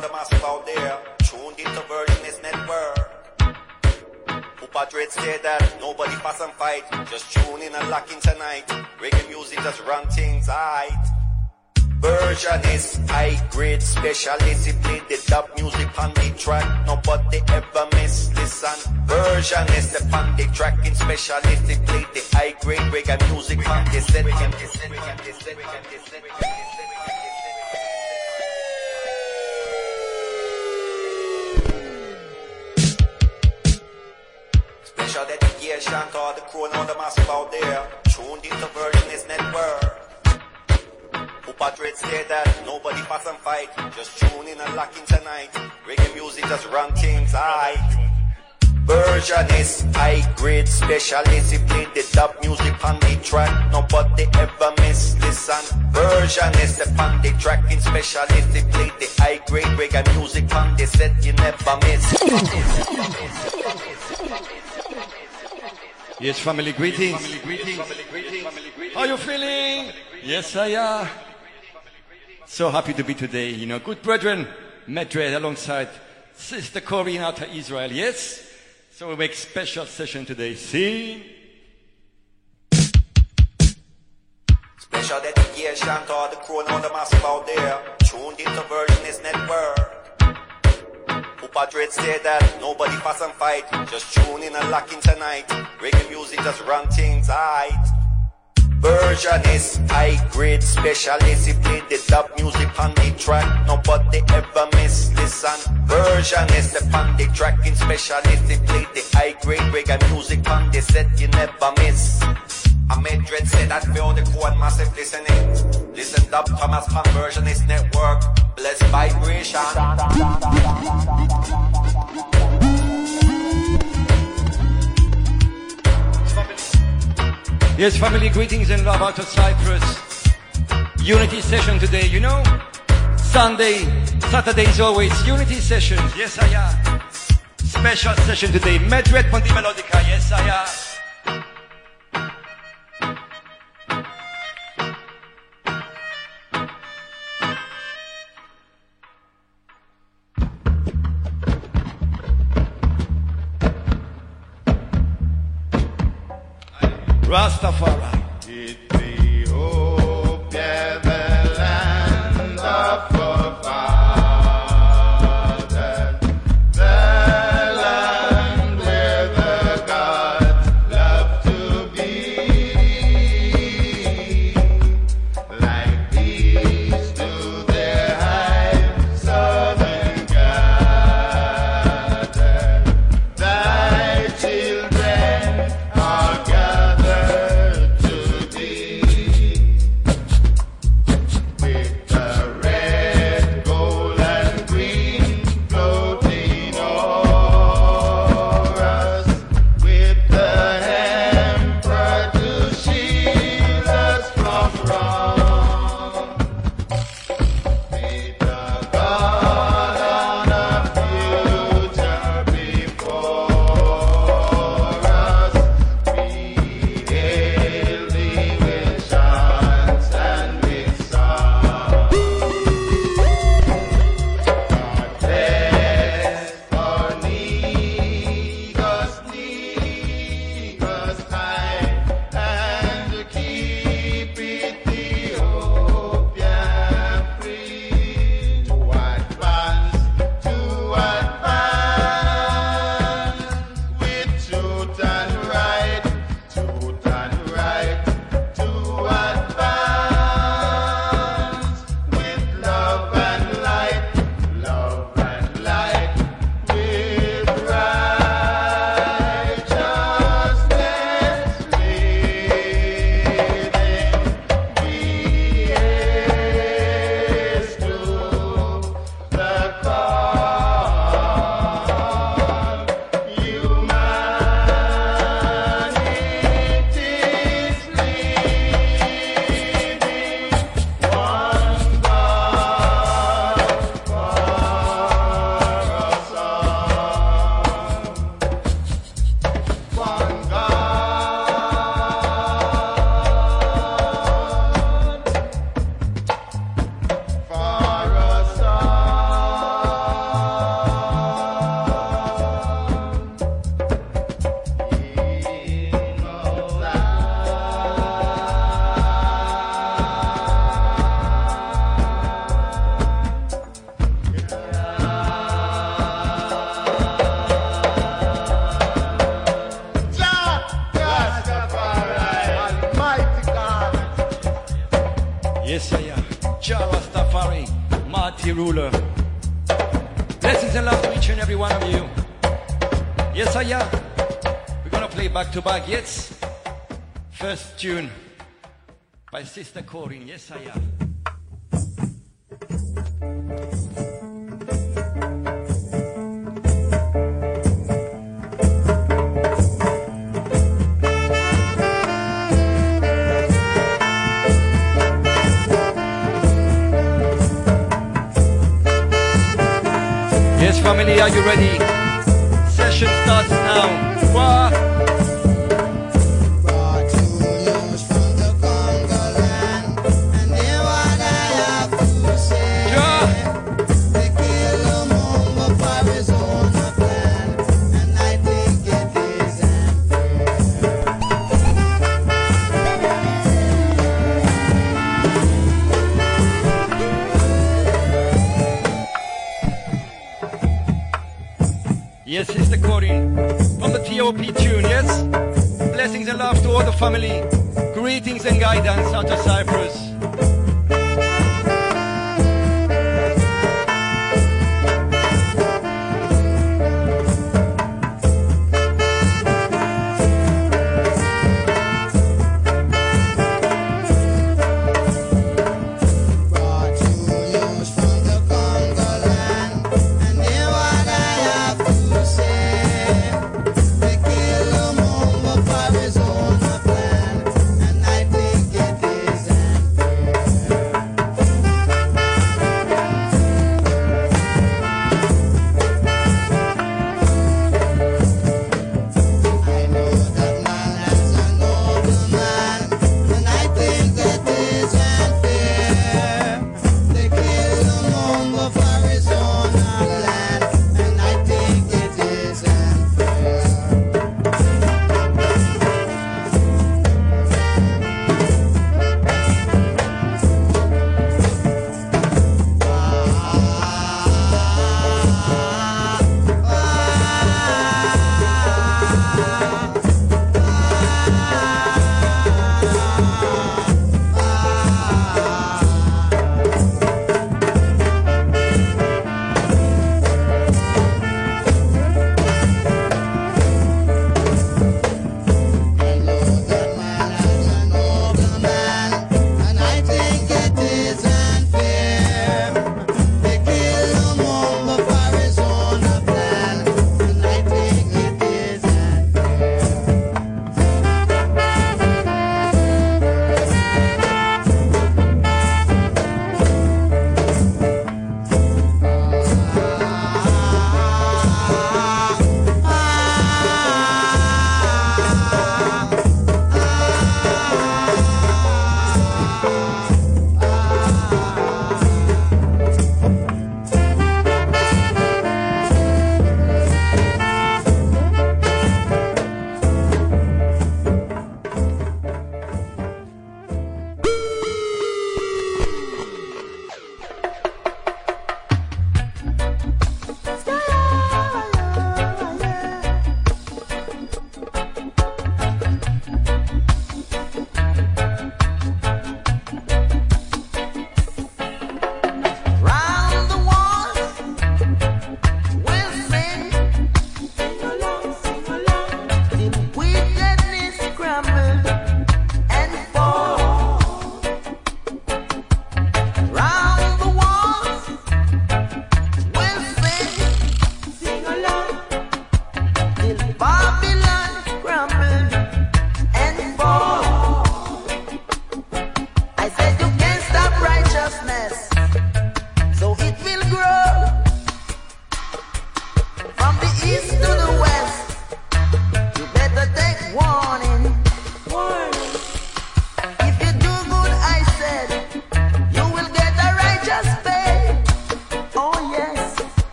the massive out there. Tuned into Versionist Network. Upa Dread say that nobody pass and fight. Just tune in and lock in tonight. Reggae music just run things right. Versionist, high grade specialist. He play the dub music on the track. Nobody ever miss. Listen, versionist, the on the tracking specialist. He play the high grade reggae music on the set. The set. Special dedication to all the crew all the massive out there. Tuned into Versionist Network. Upa Dread say that nobody pass and fight. Just tune in and lock in tonight. Reggae music just run things right. Versionist, high grade specialist. He play the dub music on the track. Nobody ever miss. Listen, versionist, the on the tracking specialist. He play the high grade reggae music on the set. You never miss. Yes, family greetings. Family greetings. Family greetings. How are you feeling? Yes, I am. So happy to be today. You know, good brethren, Madrid alongside Sister Corinne out of Israel. Yes? So we make special session today. See? Special dedication to all the crew and all the massive out there. Tuned into Versionist Network. Upa Dread say that nobody pass and fight. Just tune in and lock in tonight. Reggae music just run things right. Versionist, high grade specialist. He play the dub music on the track. Nobody ever miss. Listen, versionist, the on the tracking specialist. He play the high grade reggae music on the set. You never miss. I made dread say that all the and massive listening. Listen up, Thomas Conversionist Network. Blessed vibration. Yes, family greetings and love out of Cyprus. Unity session today, you know? Sunday, Saturday is always unity sessions. Yes, I am. Special session today. Madrid Ponte Melodica. Yes, I am. Rastafari. ruler. Blessings and love to each and every one of you. Yes, I am. We're gonna play back to back. Yes. First tune by Sister Corinne. Yes, I am. family, greetings and guidance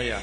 Yes,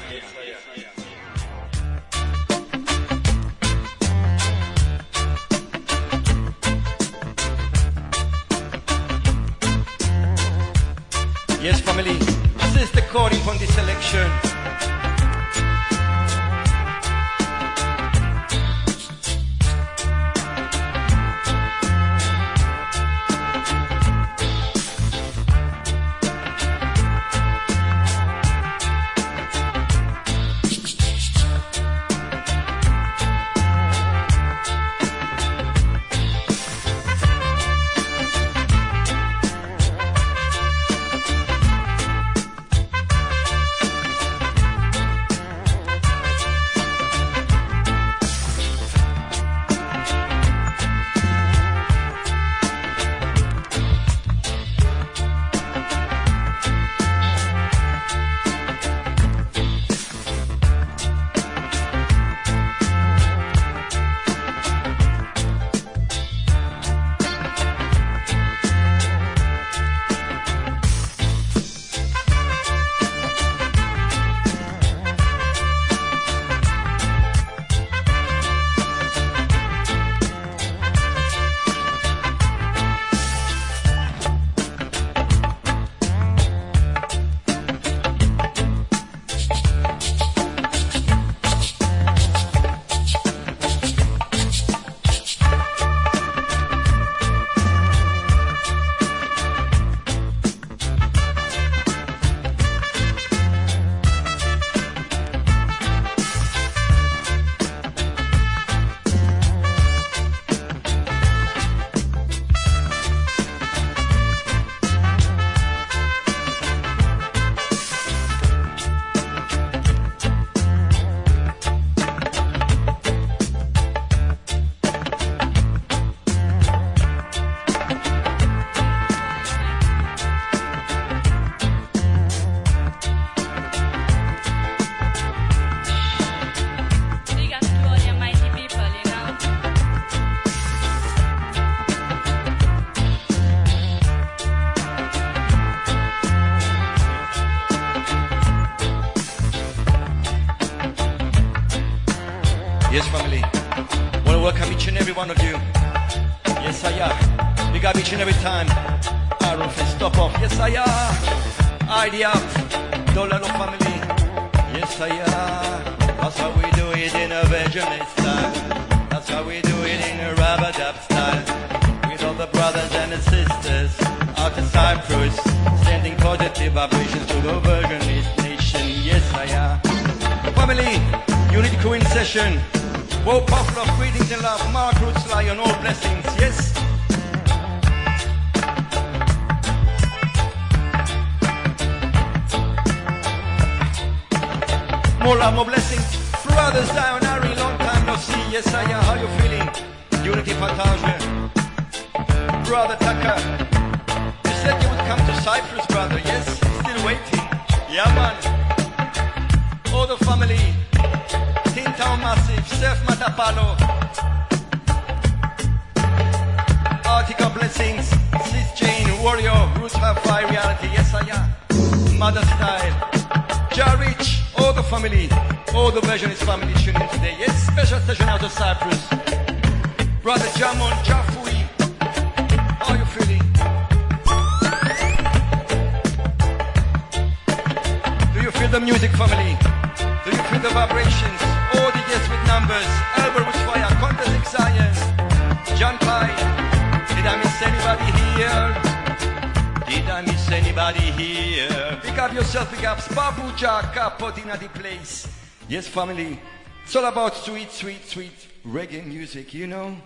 family. It's all about sweet, sweet, sweet reggae music, you know?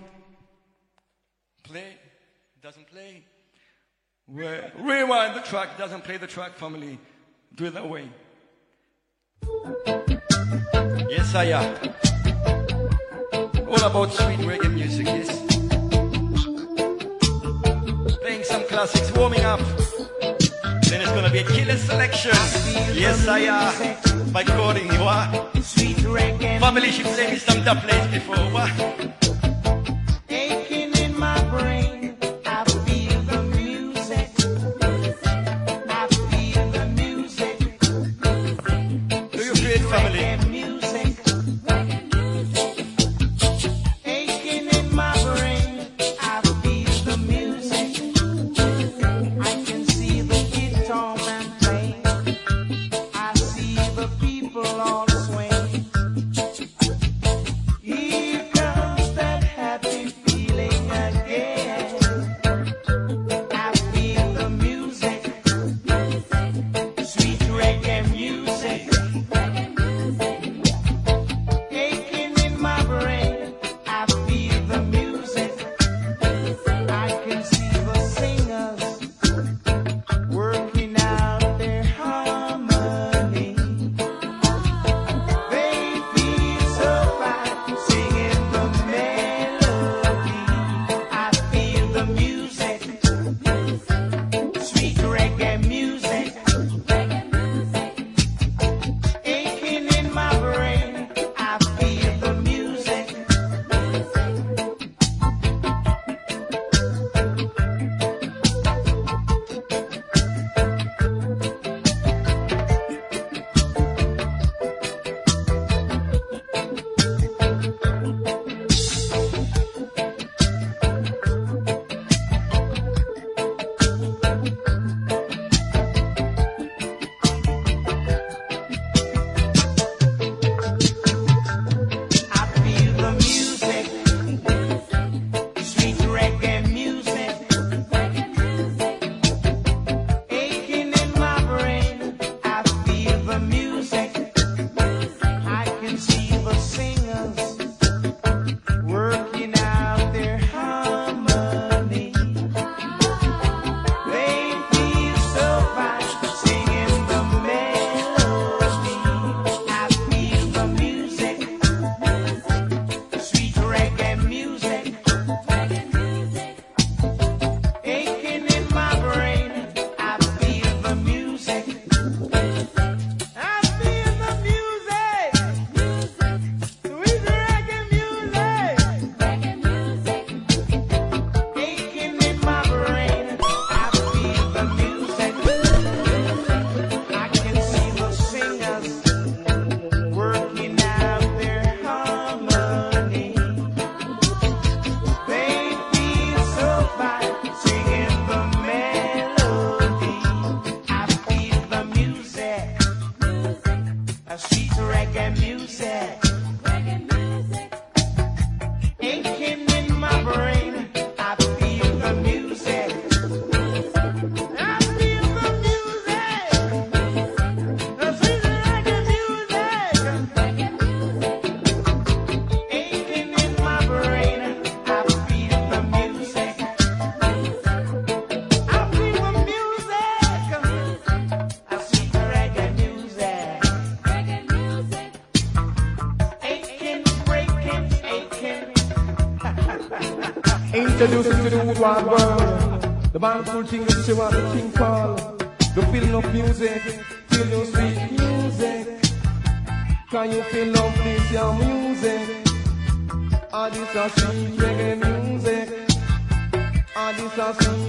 Play, doesn't play. Rewind the track, doesn't play the track, family. Do it that way. Yes, I am. Bishop Lake is some place. Paul, putting up you want, the King Paul. The feeling of music, feel your sweet music. Can you feel love this your music? Ah, this a sweet reggae music. Ah, this a sweet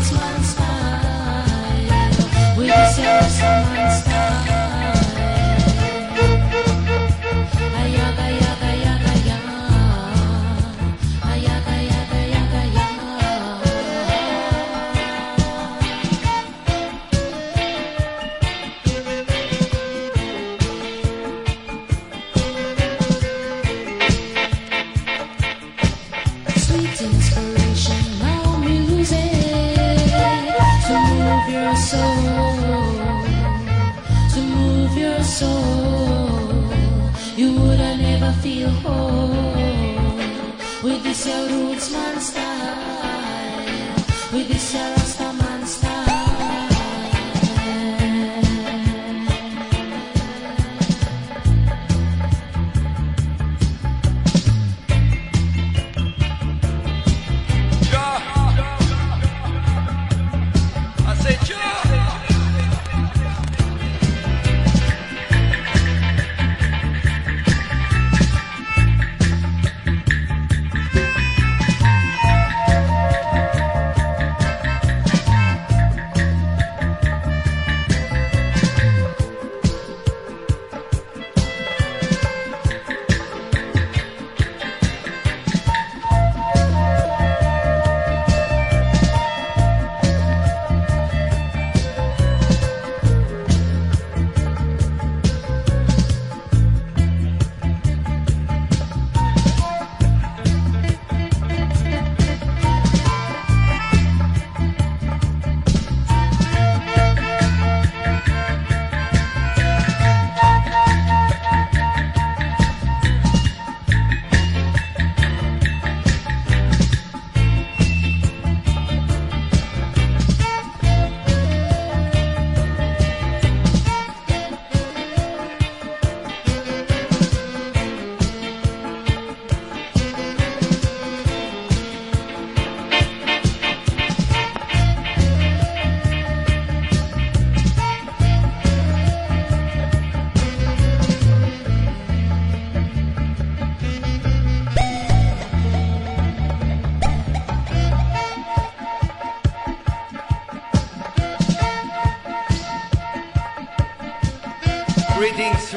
It's my.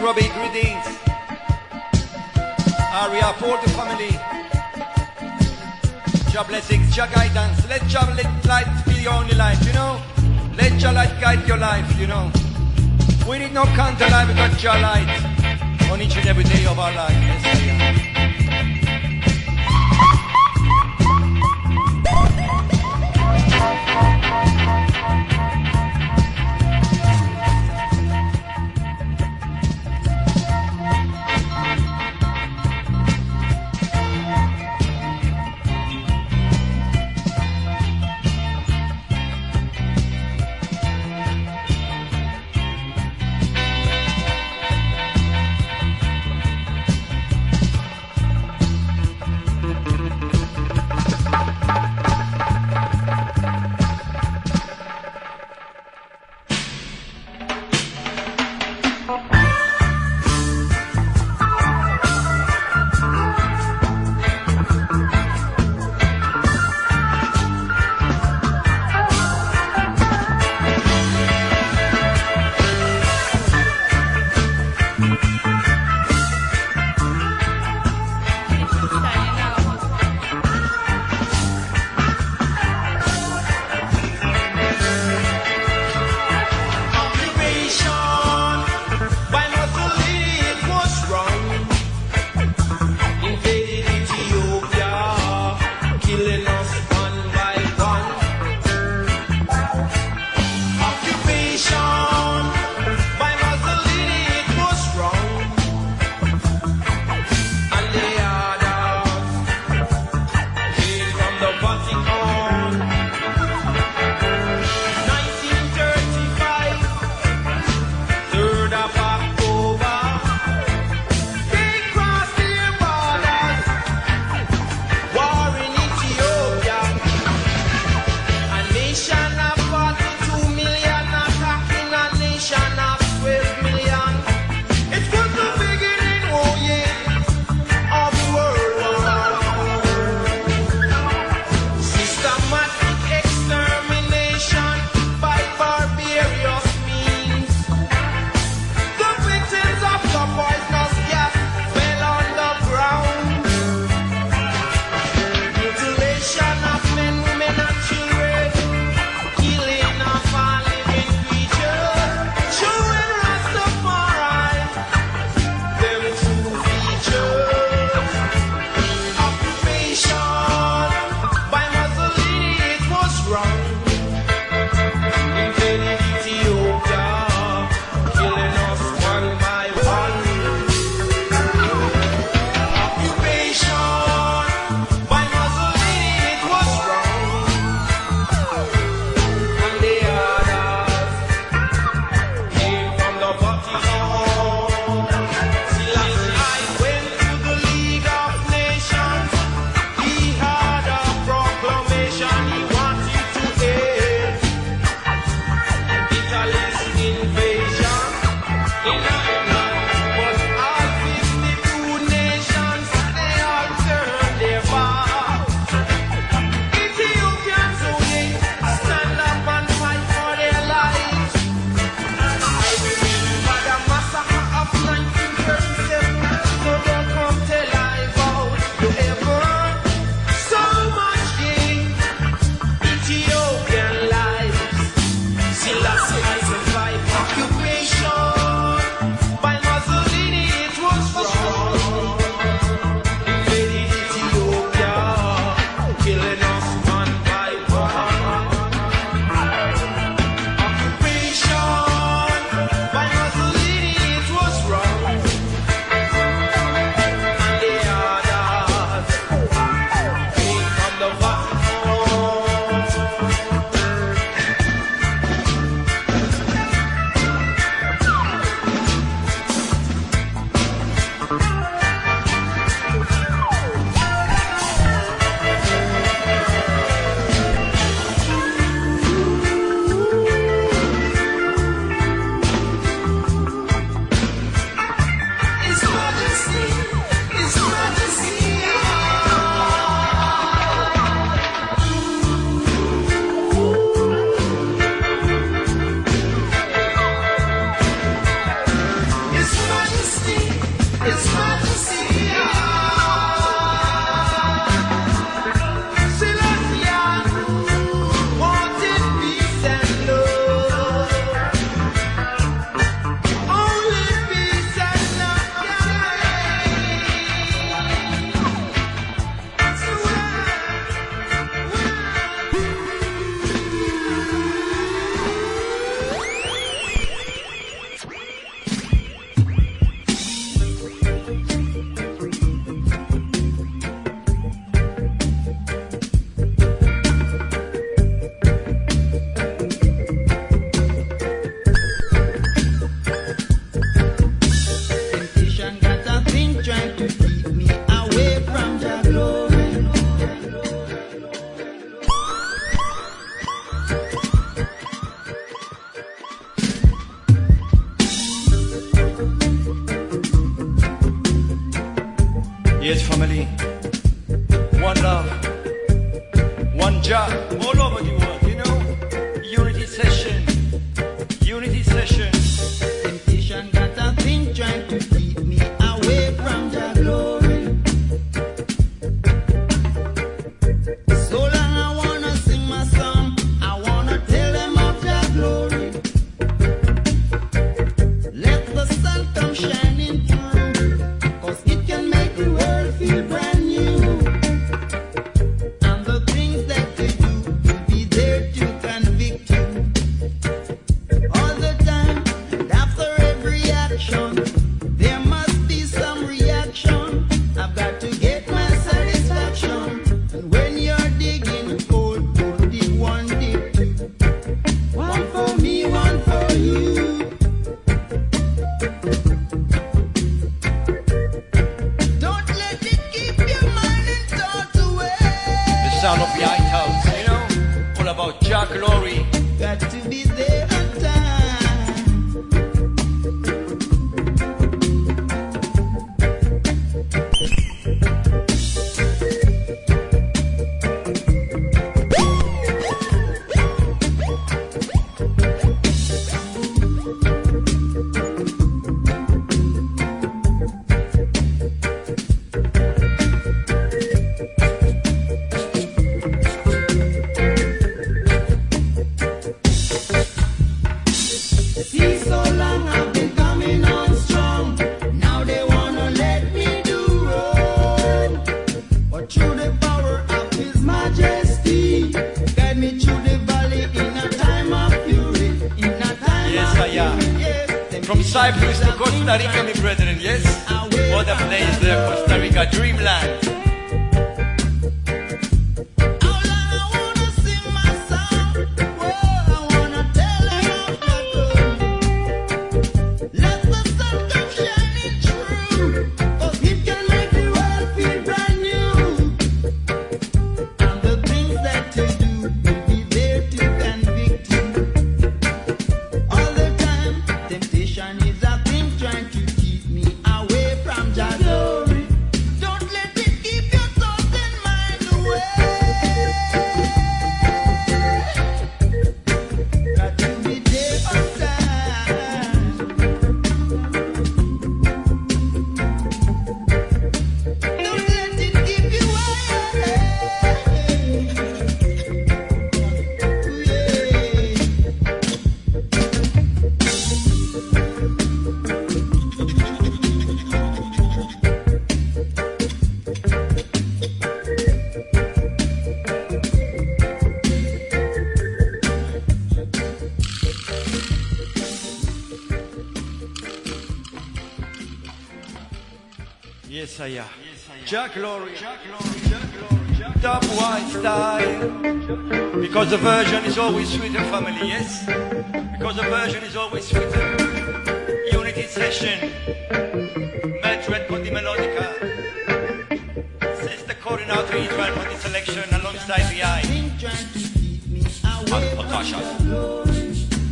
Robbie, greetings. Aria for the family. Your blessings, your guidance. Let your light be your only life, you know. Let your light guide your life, you know. We need no life, we got your light on each and every day of our life. nariz que me Jack Glory. Jack white style. Because the version is always sweeter, family, yes? Because the version is always sweeter. Unity session. Match Red Body Melodica. Says the coordinator Israel for the selection alongside the eye.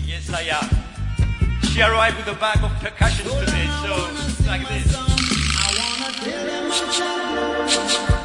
Yes, I am. She arrived with a bag of percussions today, so like this. Thank you.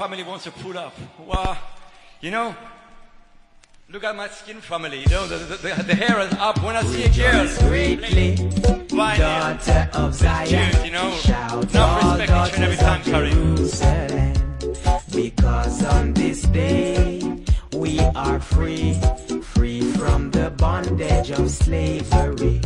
family wants to pull up. Wow. You know, look at my skin family. You know, the, the, the, the hair is up. When I see a girl, my daughter of Zion, cute, you know, not respect each and every time, Because on this day, we are free, free from the bondage of slavery.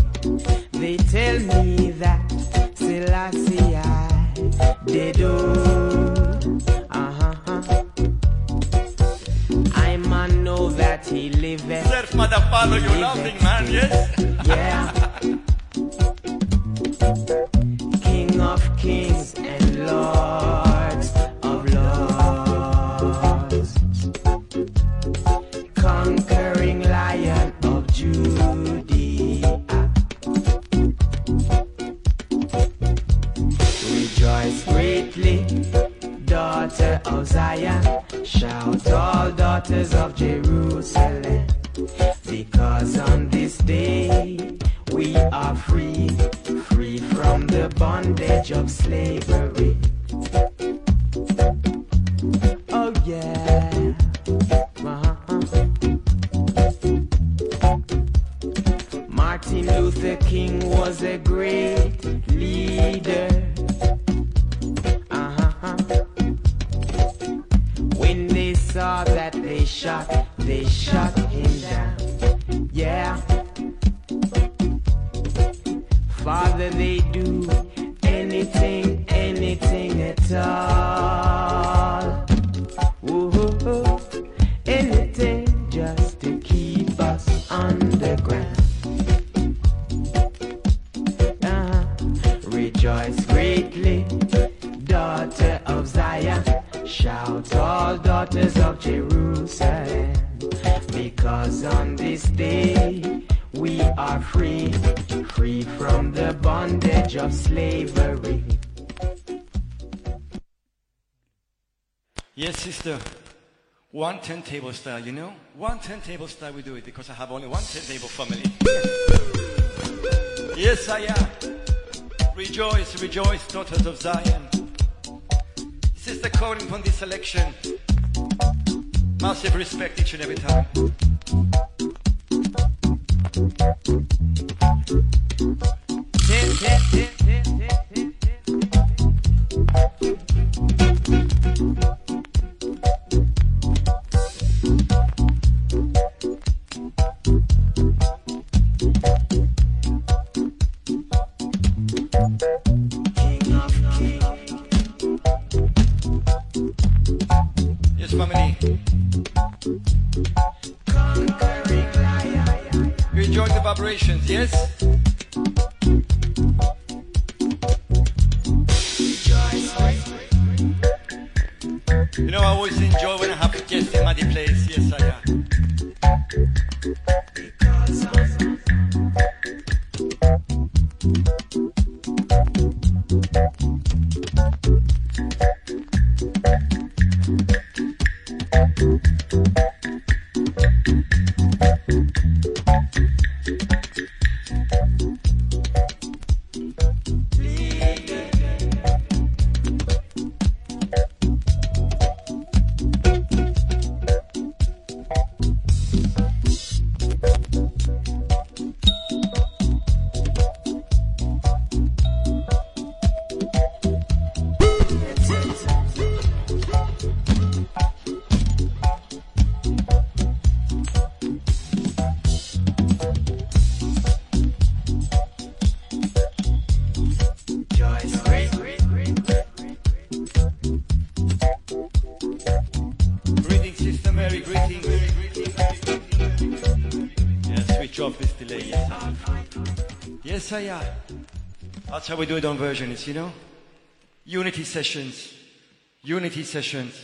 Turntable style, you know? One turntable style we do it because I have only one turntable family. yes, I am. Rejoice, rejoice, daughters of Zion. This Sister Corinne from this selection. Massive respect each and every time. Am. That's how we do it on versions, you know? Unity sessions. Unity sessions.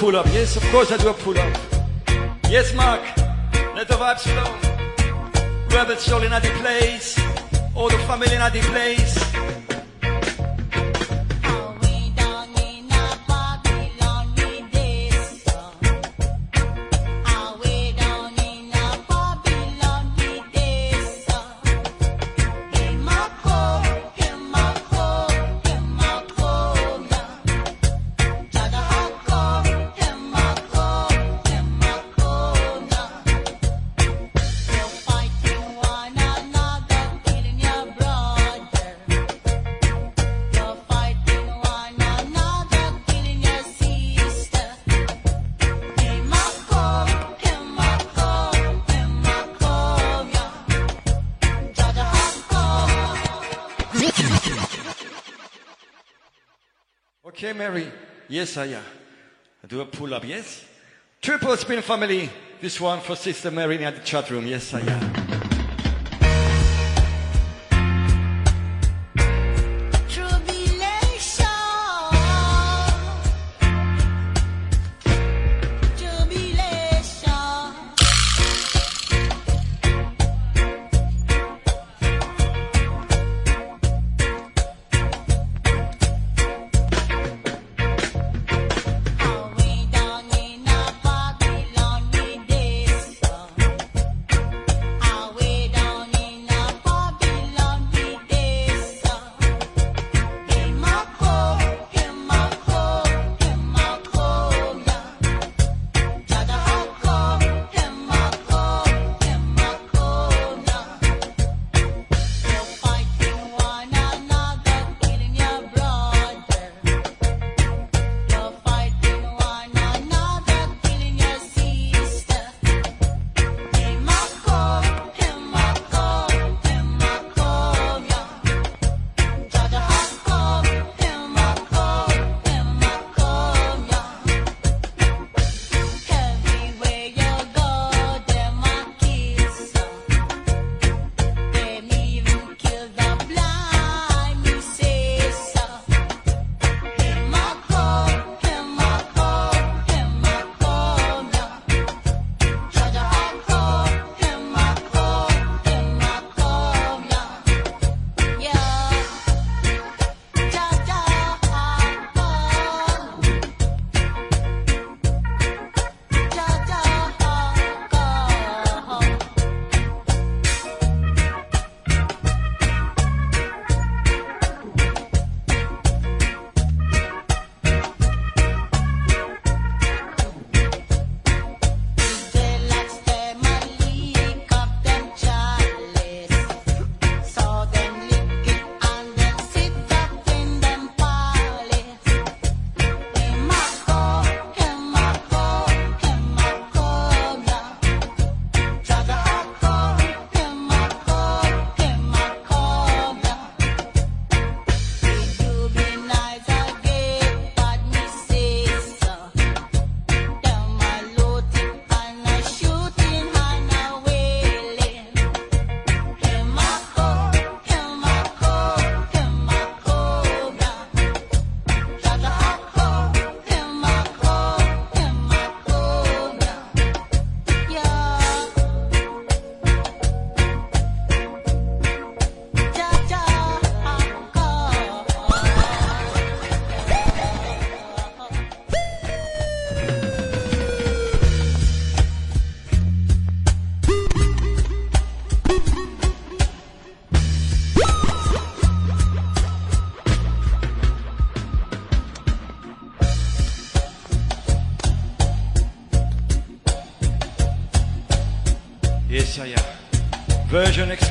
Pull up. Yes, of course, I do a pull up. Yes, Mark. Let the vibes flow. Rebel soul in the place. All the family in the place. Mary. Yes, I am. I do a pull up, yes? Triple spin family. This one for Sister Mary in the chat room. Yes, I am.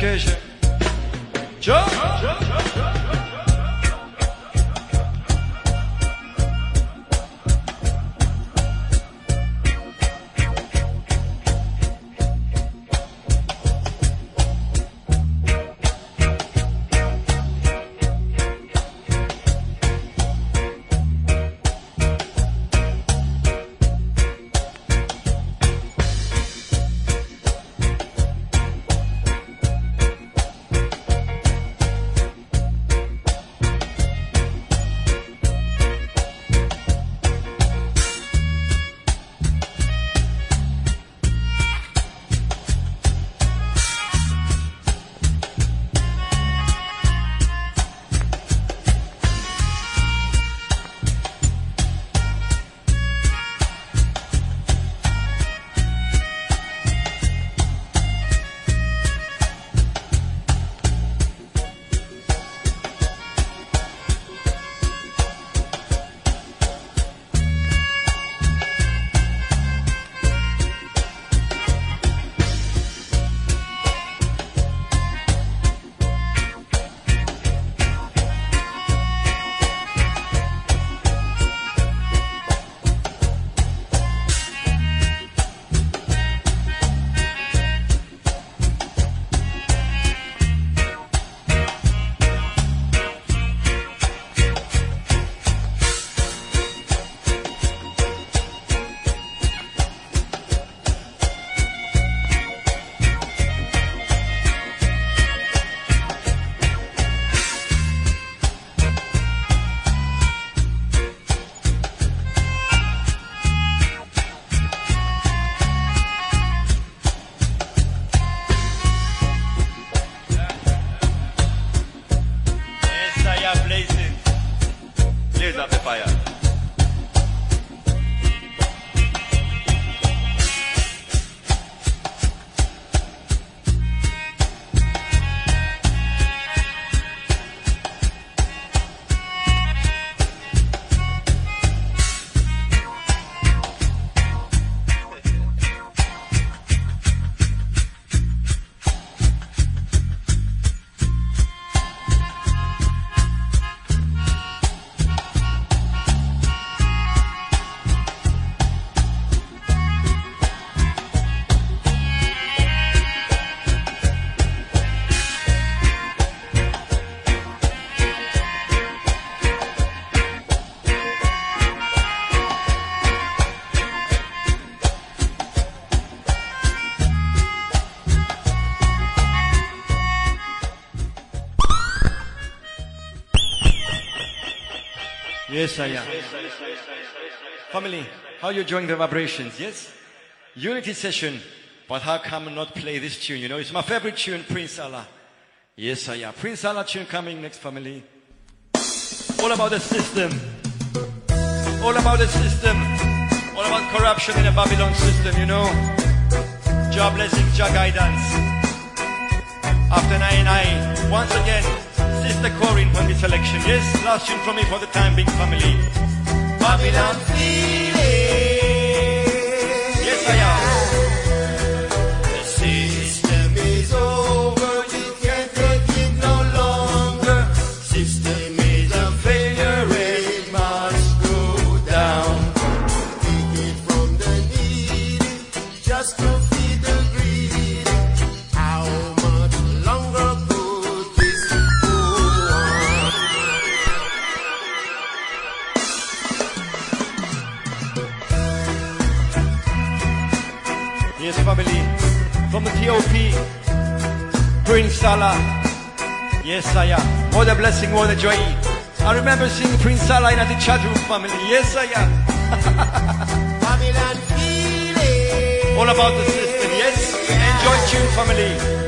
treasure. Yes, I am. Family, how you enjoying the vibrations? Yes? Unity session. But how come not play this tune? You know, it's my favorite tune, Prince Allah. Yes, I am. Prince Allah tune coming next, family. All about the system. All about the system. All about corruption in the Babylon system, you know. Job blessing, Jah guidance. After 9-9, once again, Sister Corinne from the selection. Yes, last tune from me for the time being, family. Babylon feeling. Prince Allah. Yes, I am. What a blessing, what a joy. I remember seeing Prince Allah in the chat room, family. Yes, I am. All about the system. Yes. Enjoy tune, family.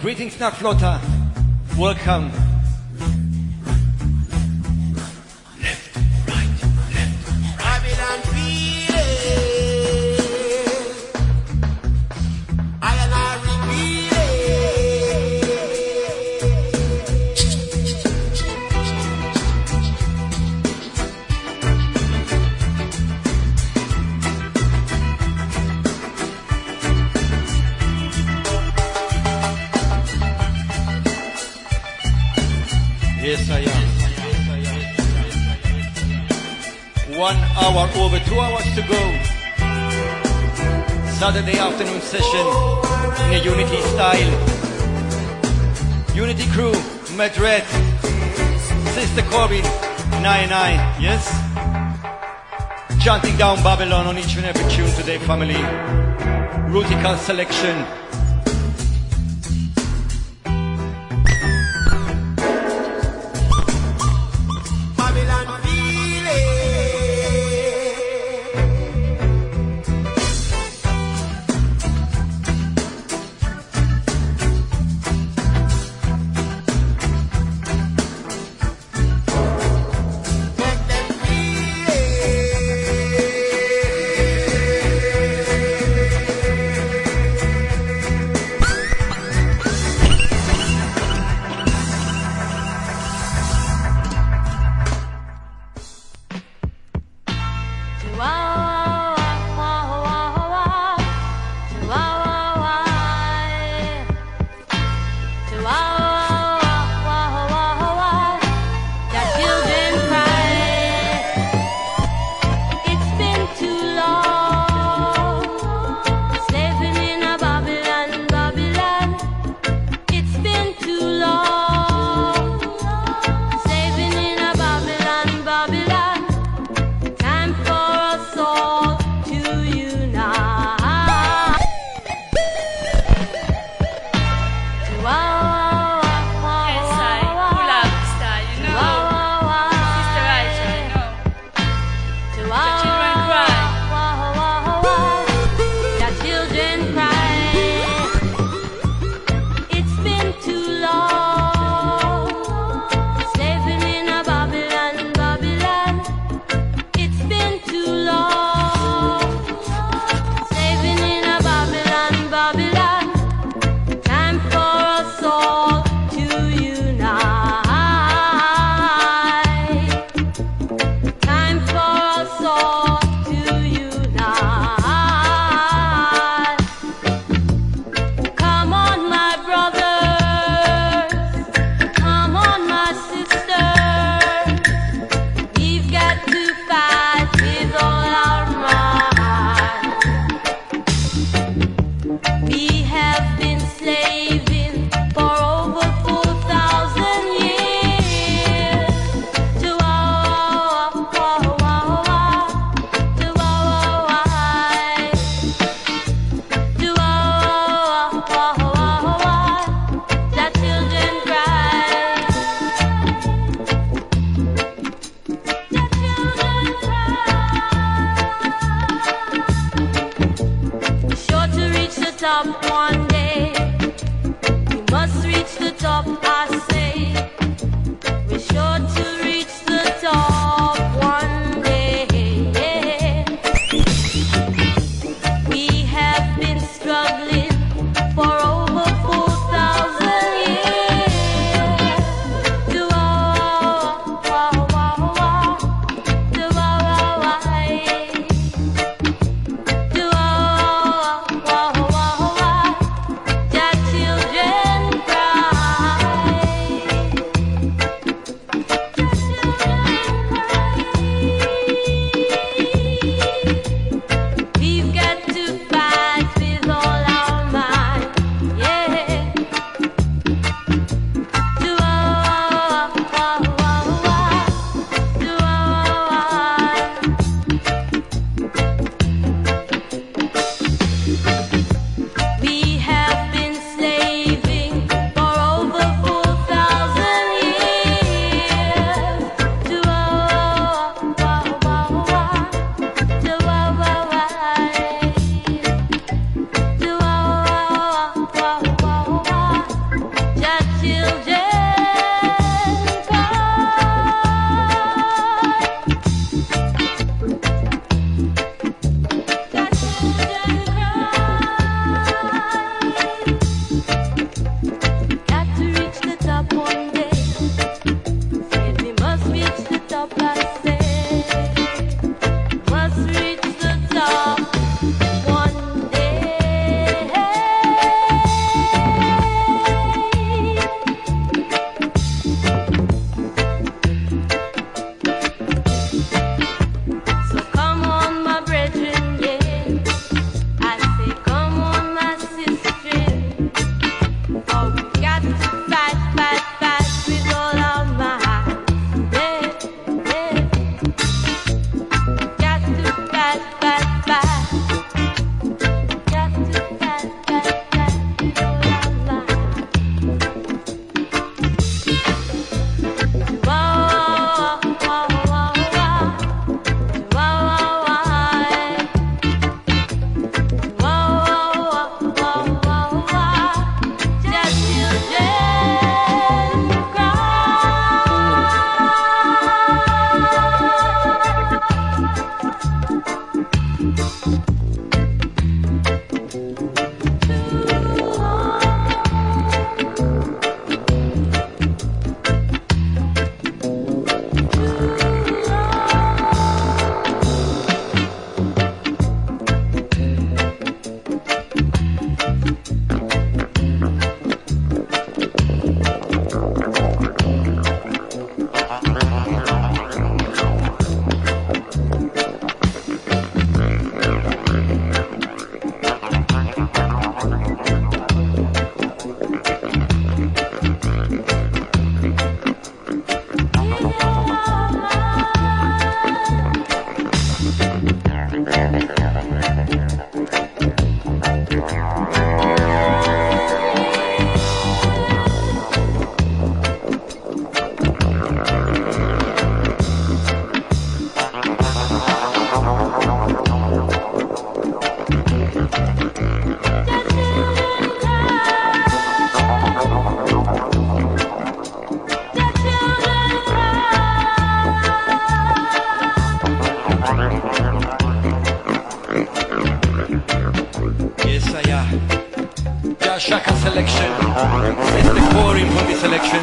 Greetings, Nakflota. Welcome. Saturday afternoon session in a Unity style. Unity crew, Madrid, Sister Corbin, 99, yes? Chanting down Babylon on each and every tune today, family. Rootical selection.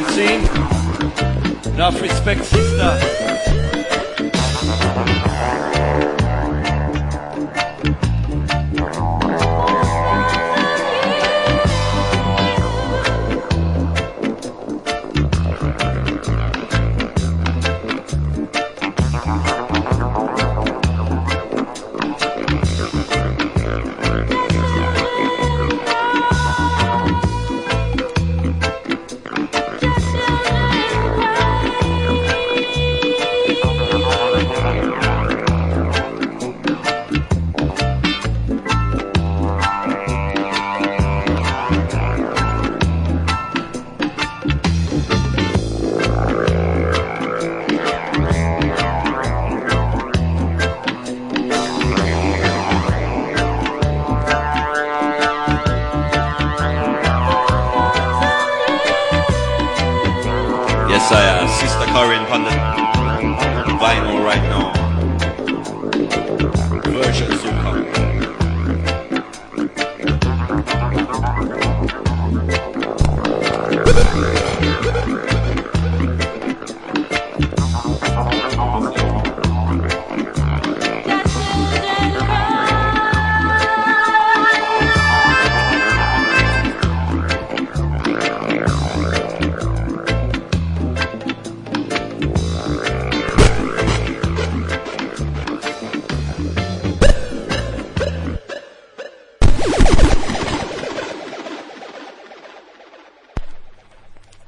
Scene. Enough respect, sister.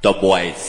The Boys.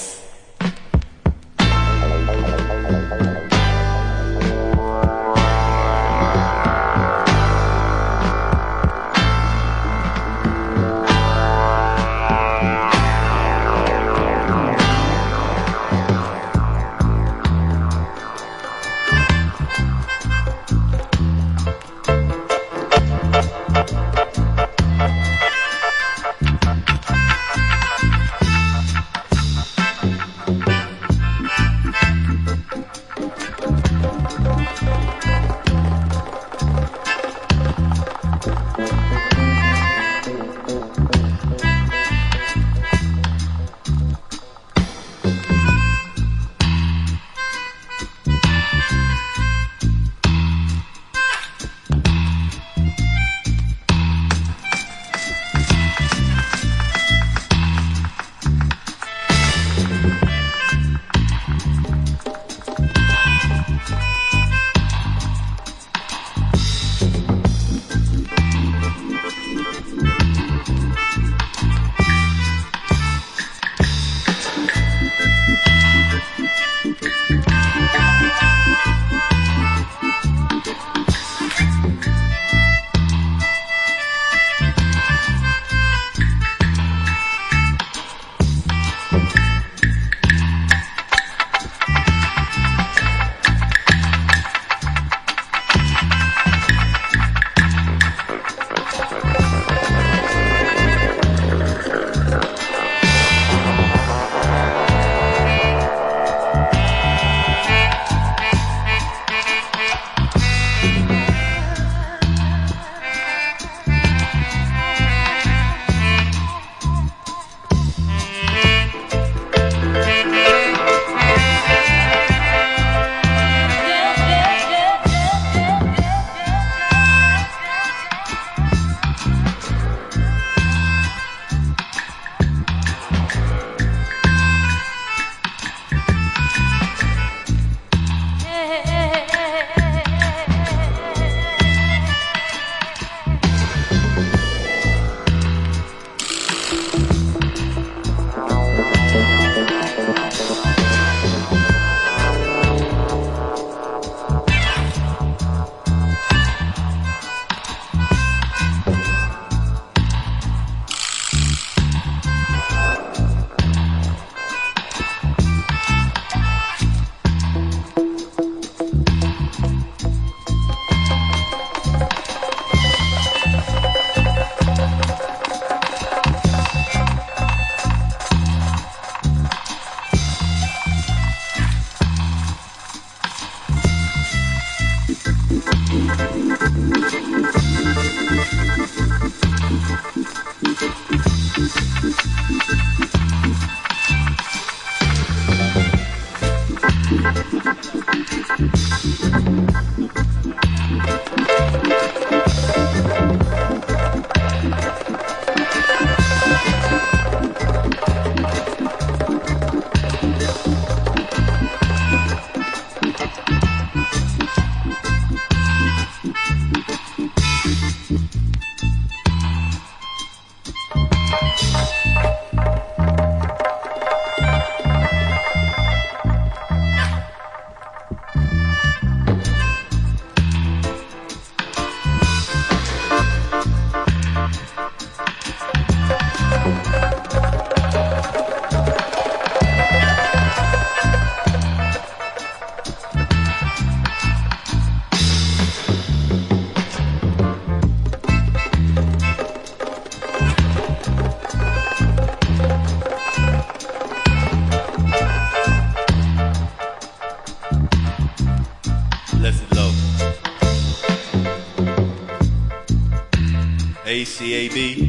ACAB.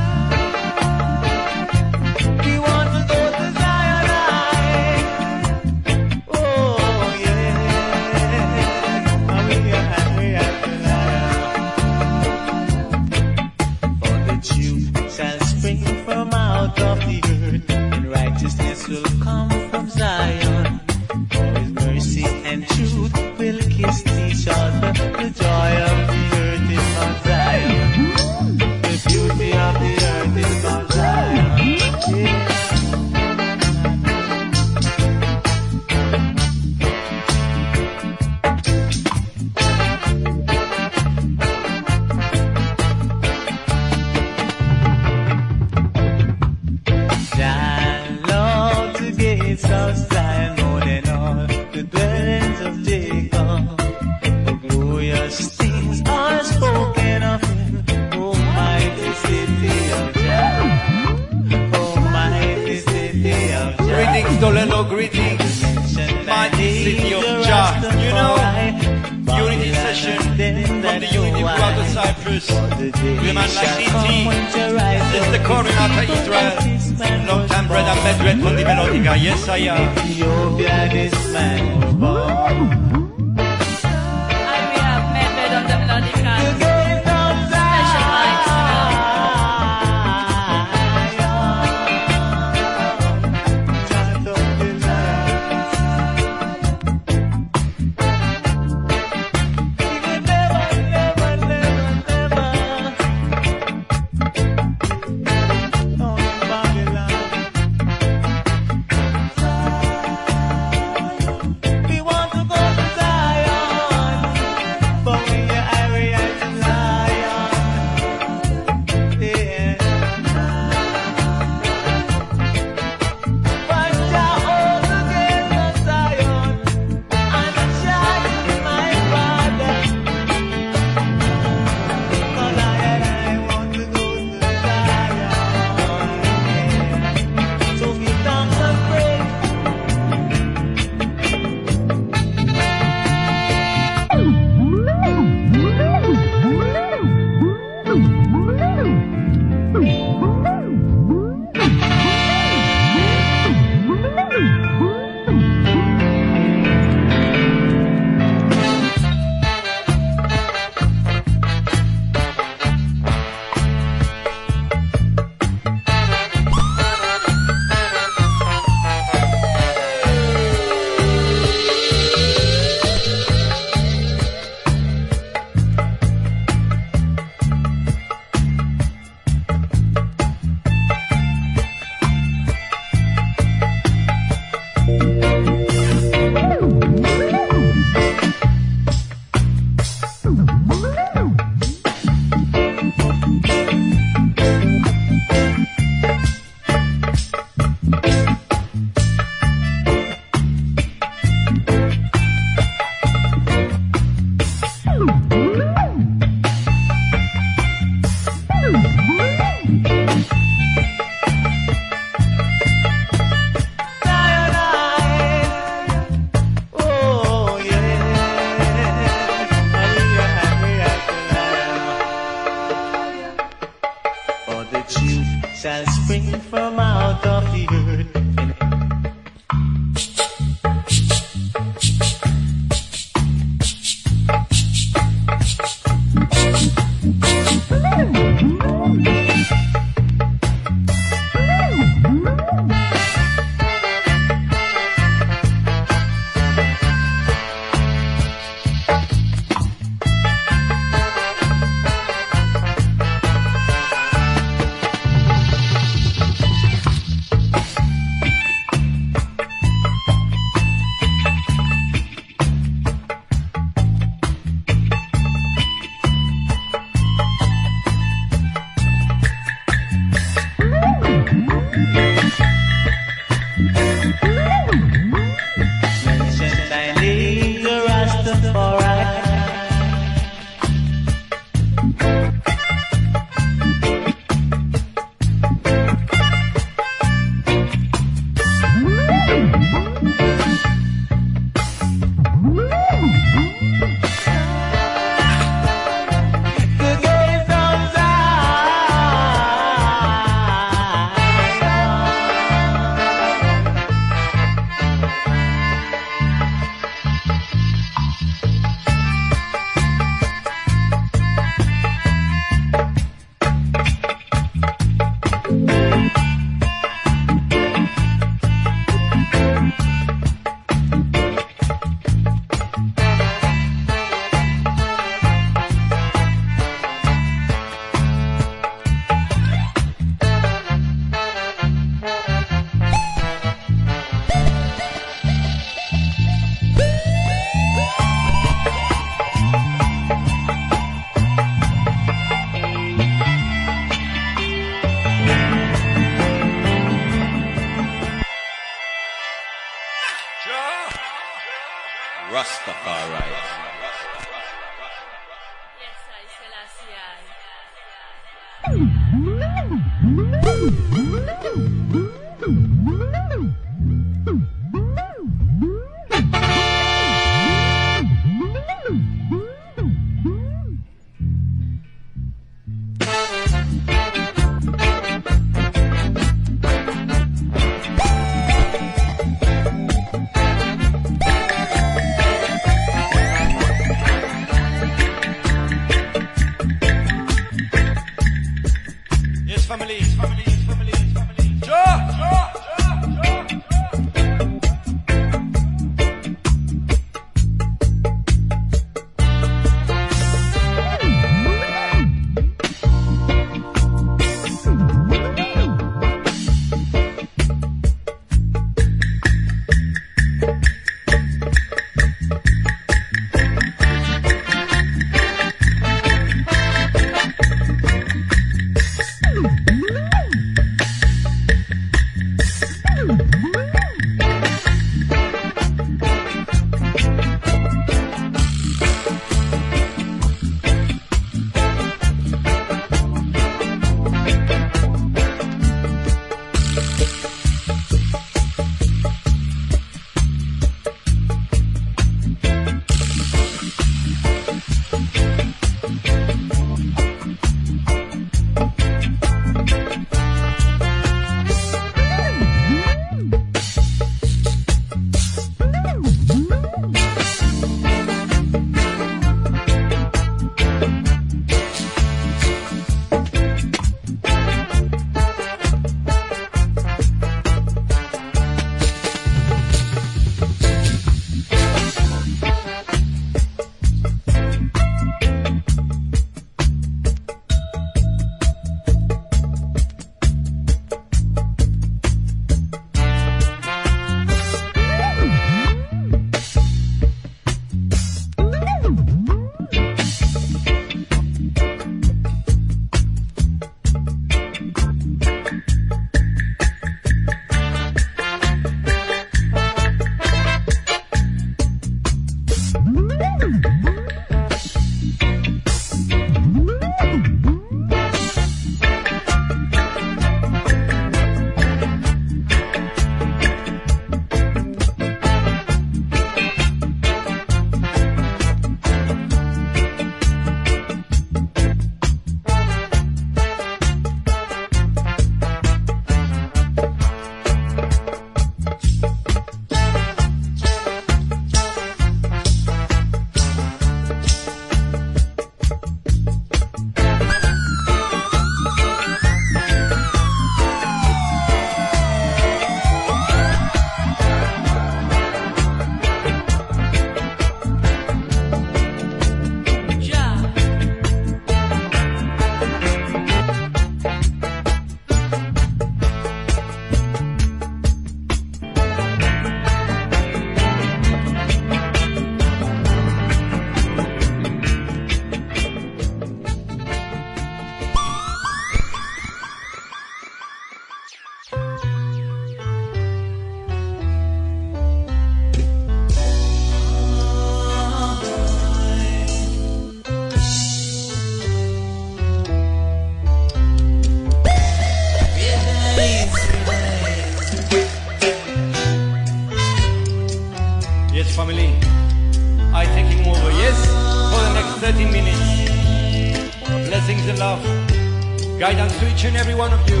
each and every one of you.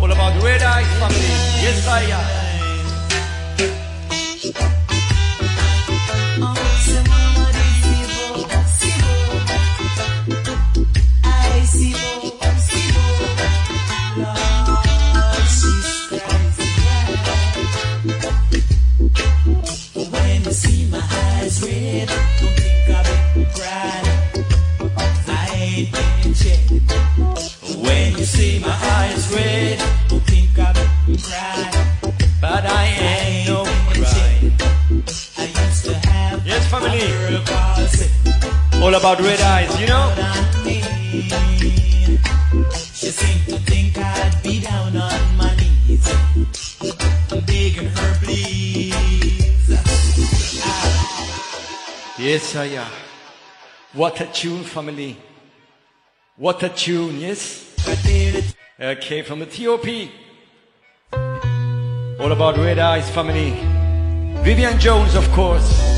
All about Red Eye family. Yes, I am. about red eyes, you know? She seemed to think I'd be down on my knees, begging her please. Yes, I am. What a tune, family. What a tune, yes? Okay, from Ethiopia. All about red eyes, family. Vivian Jones, of course.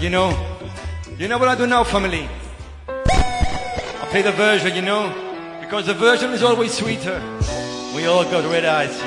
you know, you know what I do now, family? I play the version, you know, because the version is always sweeter. We all got red eyes.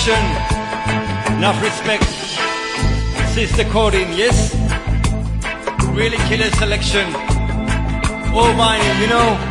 affection, enough respect. Sister Corinne, yes? Really killer selection. Oh my, you know.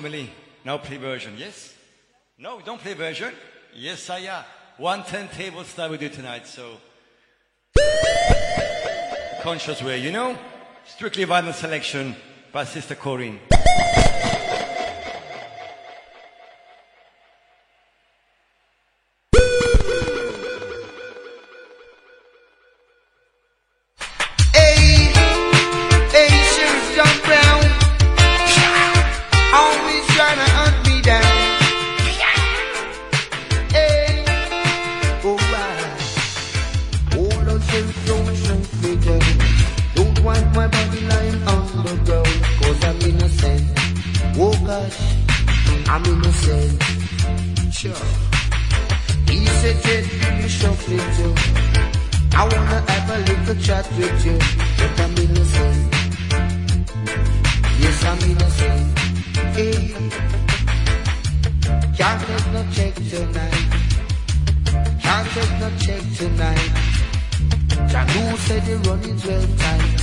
Family. Now play version. Yes? No, don't play version. Yes, I uh, am. 110 table style we do tonight, so. Conscious way, you know? Strictly vinyl selection by Sister Corinne. Don't me down. Don't my body on the I'm innocent. Oh gosh, I'm innocent. Sure. He said, Jet, you shuffling too. I wanna have a little chat with you, I'm innocent. Yes, I'm innocent. Hey, can't take no check tonight. Can't take no check tonight. Janu said the running's well tight.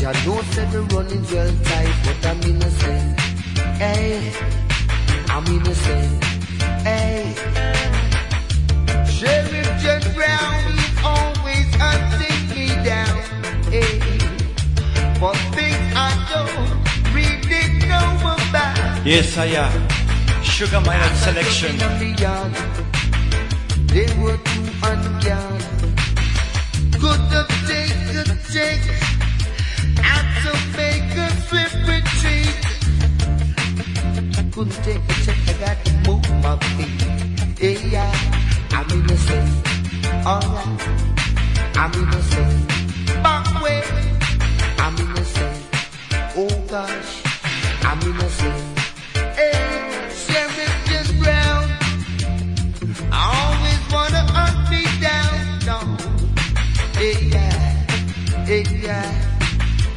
Janu said the running's well tight, but I'm innocent. Hey, I'm innocent. Hey. Sheriff John Brown is always hunting me down. Hey, for things I don't really know about. Yes, I am. Sugar Minott selection. They were too unyoung. Out to make a retreat. Couldn't take a I got to move my feet. Yeah. I'm innocent. Alright. I'm innocent. Back way. I'm innocent. Oh gosh. I'm innocent. Hey,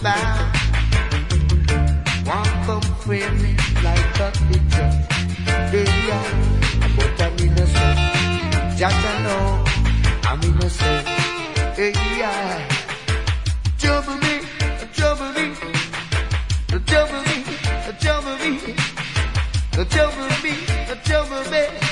about. Come frame me like a picture. Yeah, but I'm innocent. Just I know I'm innocent. Yeah, trouble me, trouble me, trouble me, trouble me, trouble me, trouble me. I'm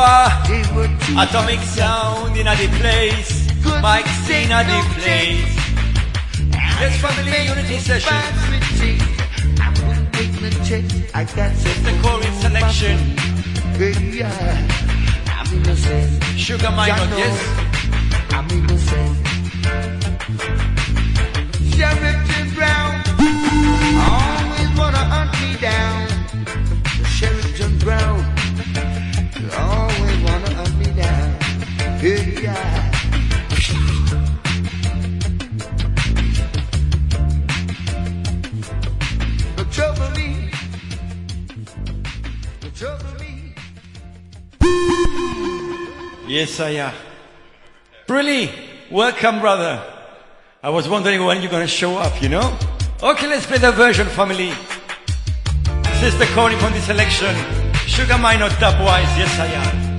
Wow. They were too Atomic sound in a place. Mike in a place. Yes, family unity session. I couldn't take the check. I got The Corin selection. Yeah, I'm innocent. Sugar Jano, yes. I'm innocent. Sheriff Brown. Always wanna hunt me down. Sheriff Brown. Yes, I am. Brilly, welcome, brother. I was wondering when you're going to show up, you know? Okay, let's play the version, family. Sister Connie from the selection. Sugar Minott Dubwise, yes, I am.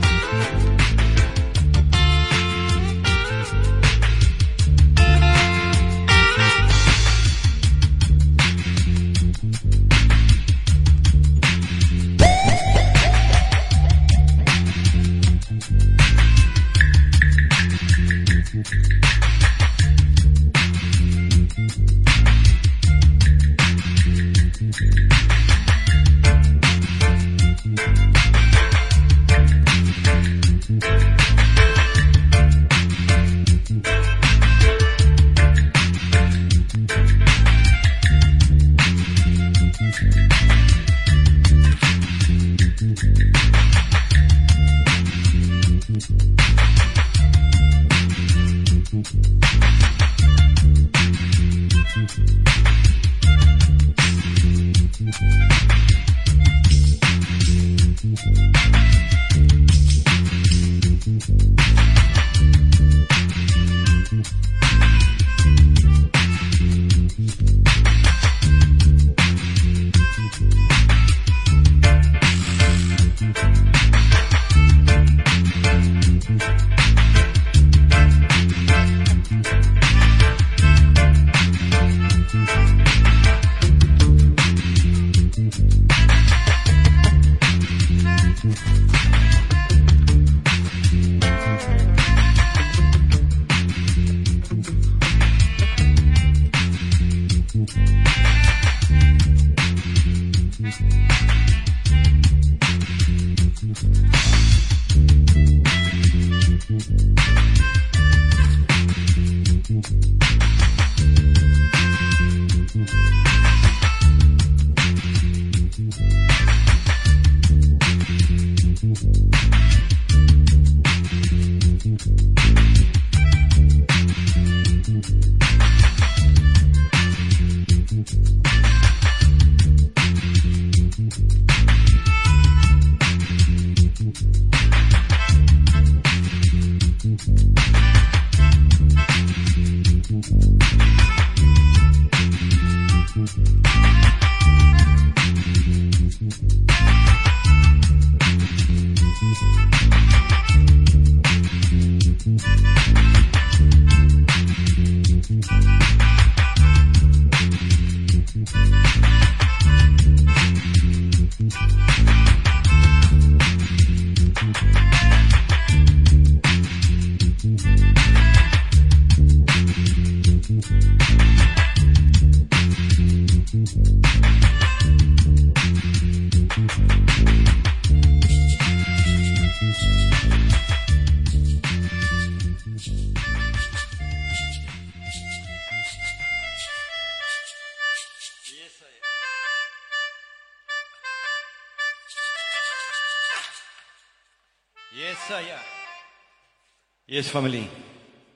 Yes, family.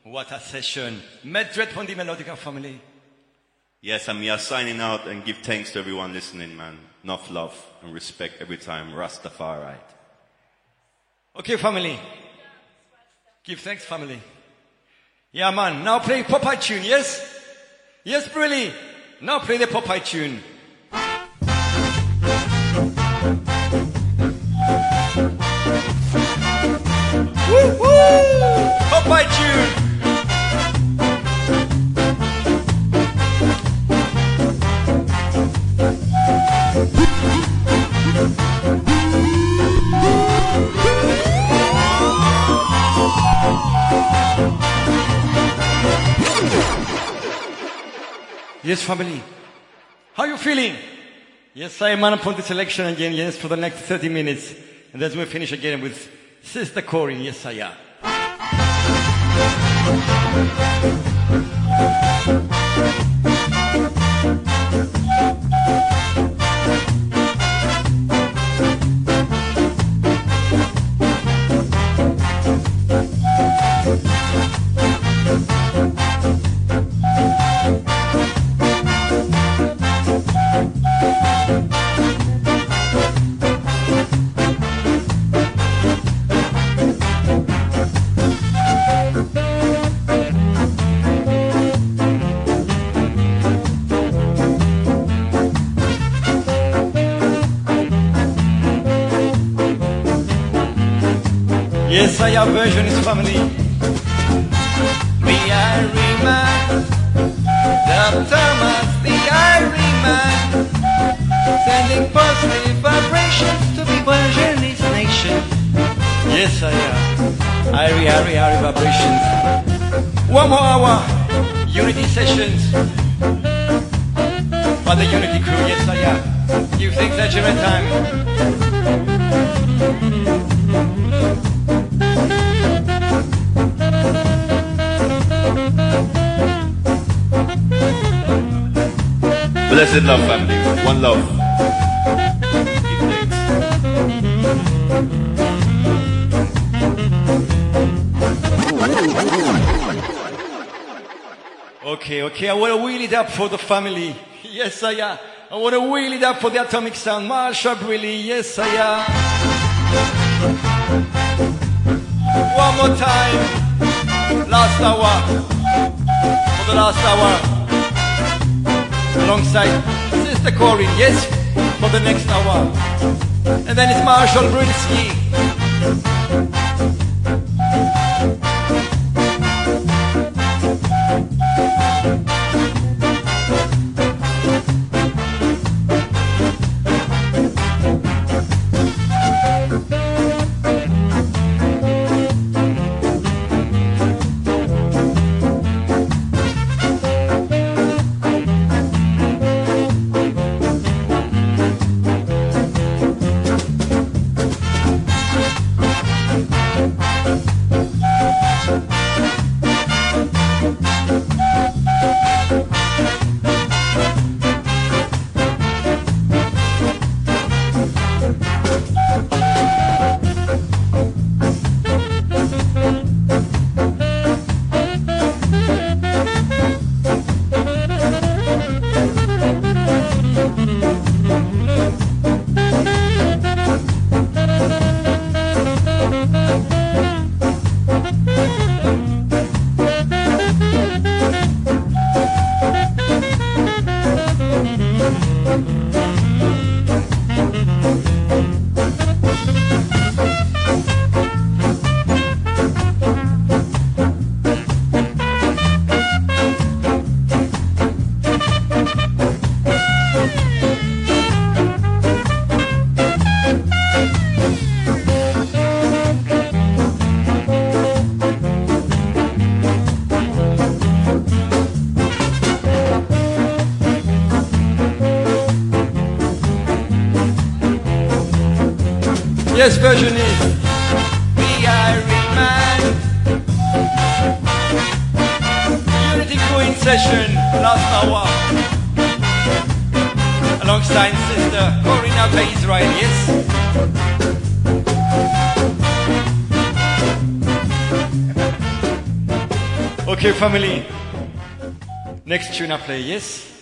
What a session. Madrid from the Melodica family. Yes, and we are signing out and give thanks to everyone listening, man. Enough love and respect every time. Rastafari. Right? Okay, family. Give thanks, family. Yeah, man. Now play Popeye tune, yes? Yes, really. Now play the Popeye tune. Yes, family. How you feeling? Yes, I am man upon the selection again, yes, for the next 30 minutes. And then we finish again with Sister Corinne. Yes, I am. Yes, I am Versionist family. The Irie Man, the Thomas, the Irie Man, sending positive vibrations to the versionist nation. Yes, I am. Irie, Irie, Irie vibrations. One more hour, unity sessions. For the unity crew, yes, I am. You think that you're in time? Blessed love, family. One love. Okay, okay. I want to wheel it up for the family. Yes, I am. I want to wheel it up for the atomic sound. Marsha Briley. Yes, I am. One more time. Last hour. For the last hour. Alongside Sister Corinne. Yes, for the next hour. And then it's Marshall Brinsky. Yes, Versionist the Iron Man. Unity in session last hour. Alongside sister Corina Israel, yes? Okay, family. Next tune I play? Yes,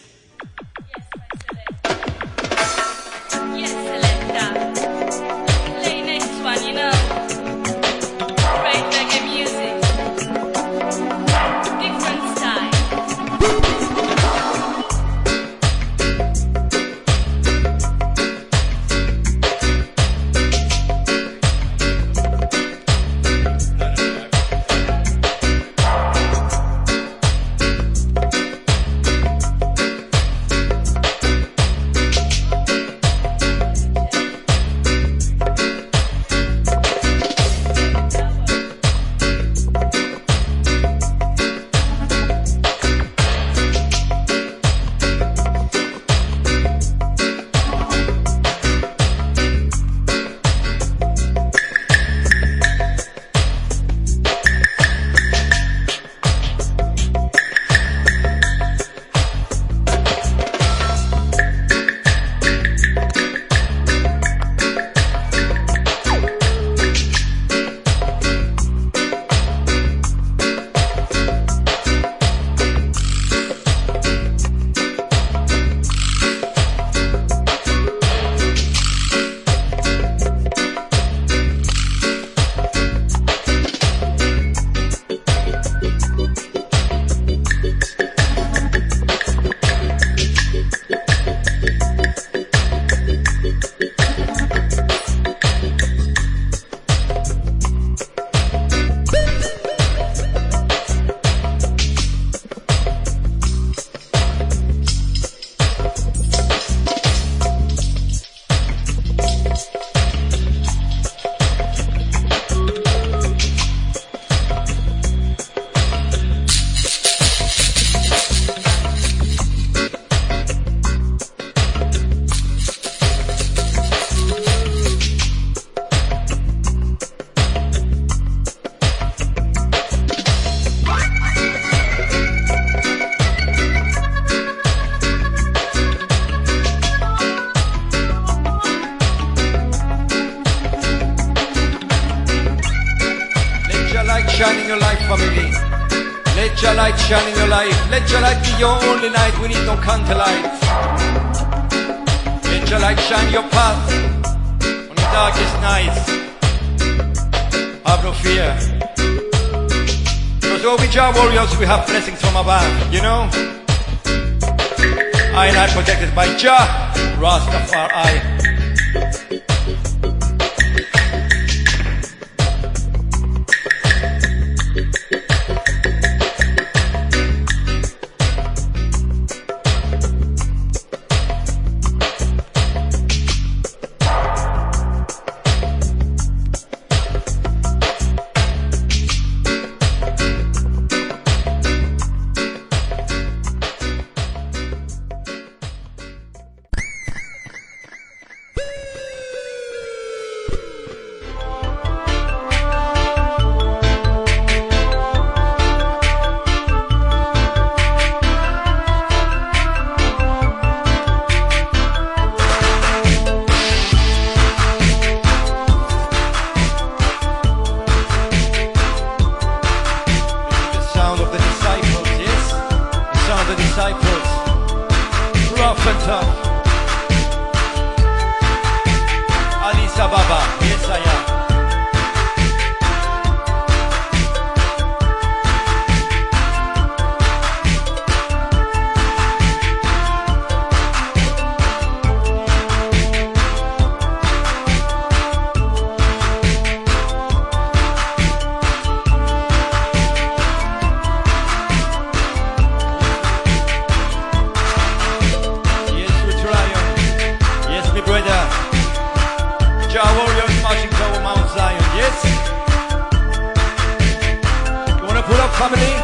family?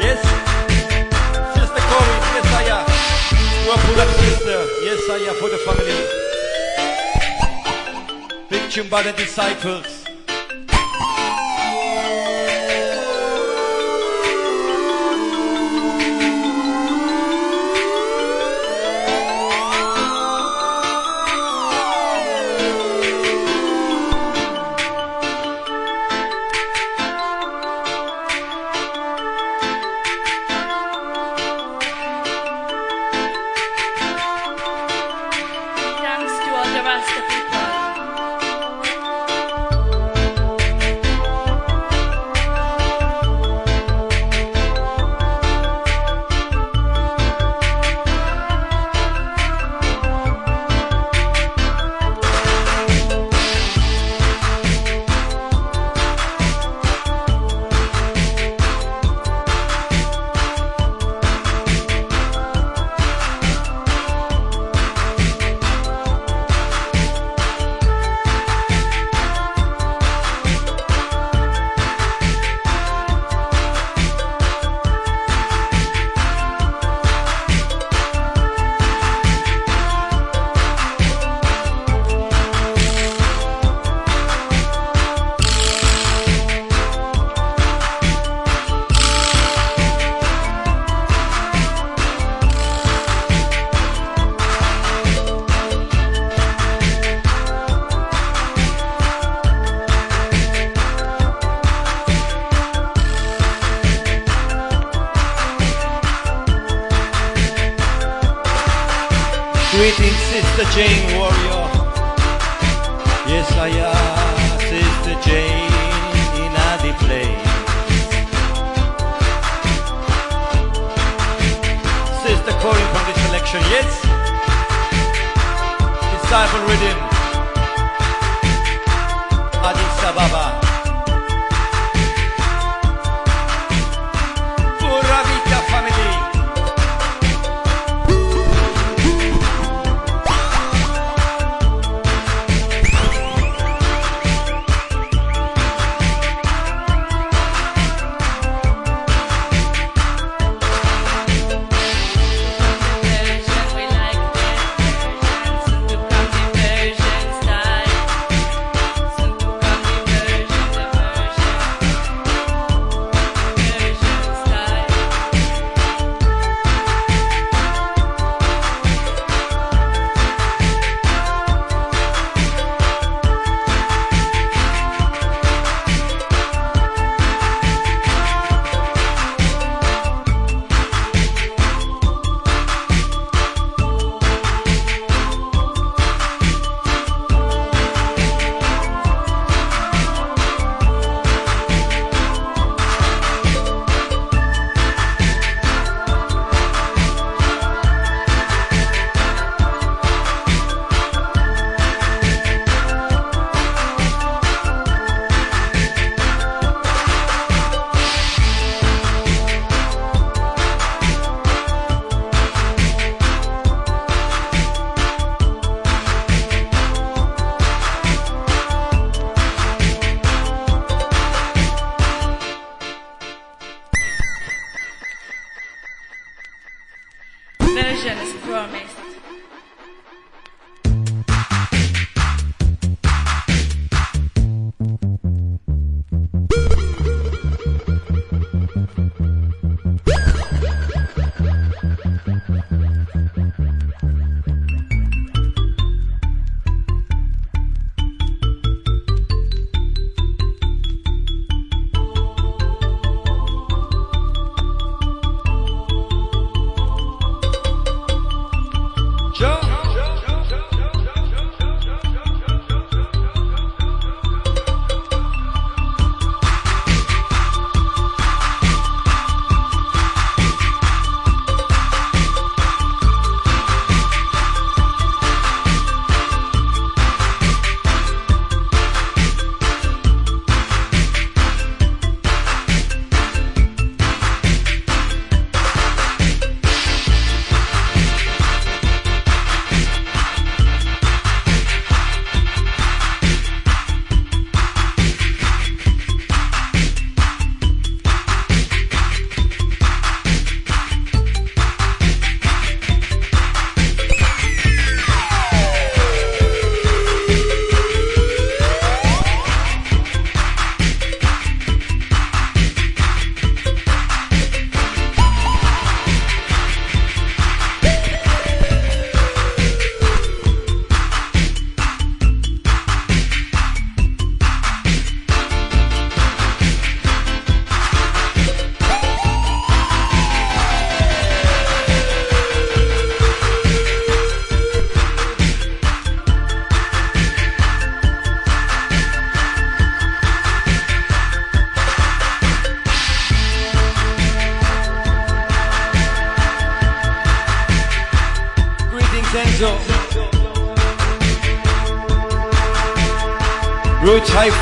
Yes? Sister Corey, yes I am. You are Buddha sister, yes I am for the family. Big the disciples.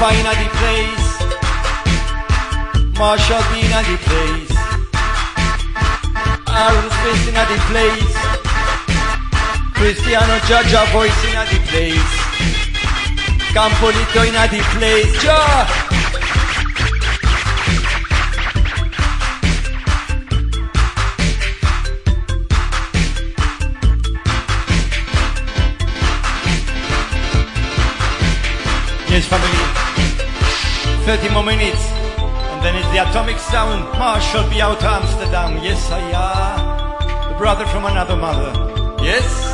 Alpha in the place. Marshall B in the place. Aaron Smith in the place. Cristiano Jaja voice in the place. Campolito in the place. Ja! Yes, family. 30 more minutes. And then it's the atomic sound. Marshall be out Amsterdam. Yes, I am. The brother from another mother. Yes?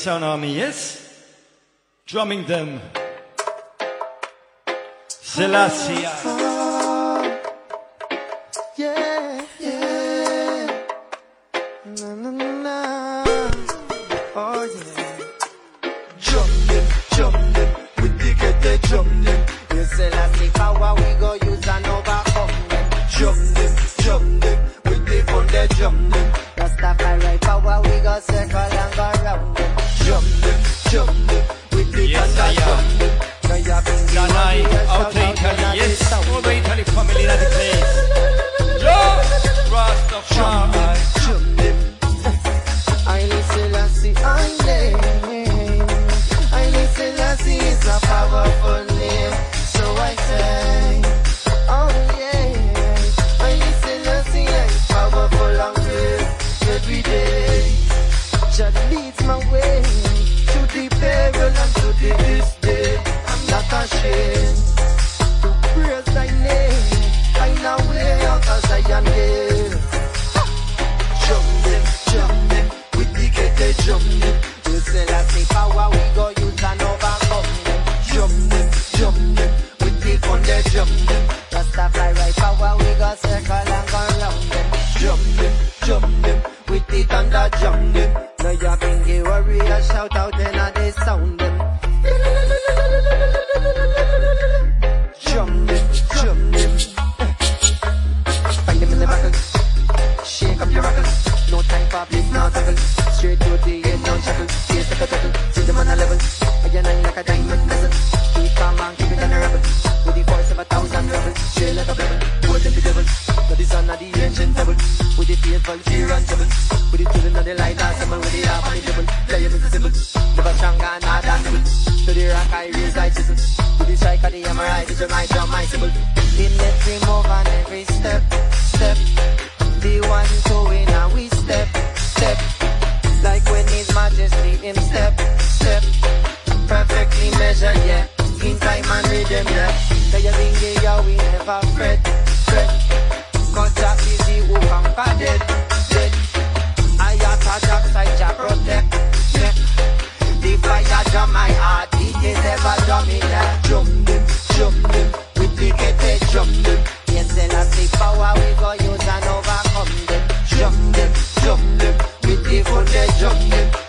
Sound Army yes. drumming them. Selassie. jam my heart it is is ever dominant. Drum them, drum them, duplicated drum them. Yes, and I see power we go use and overcome them. Drum them, drum them, we live on the drum them.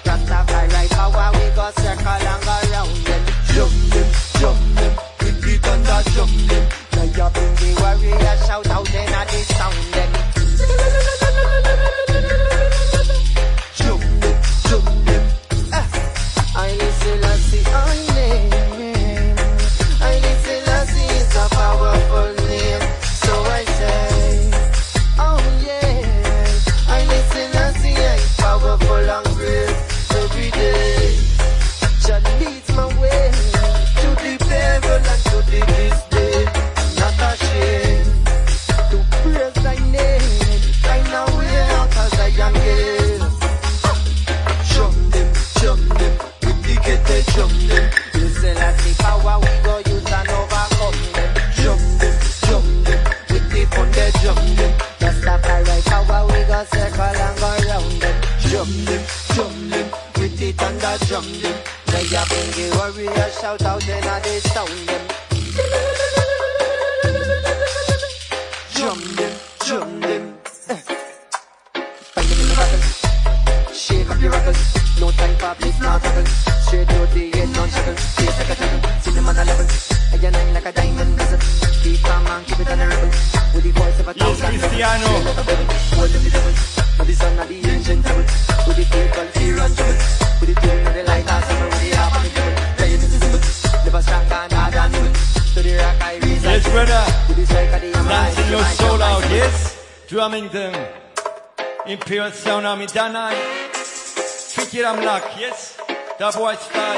da bosta.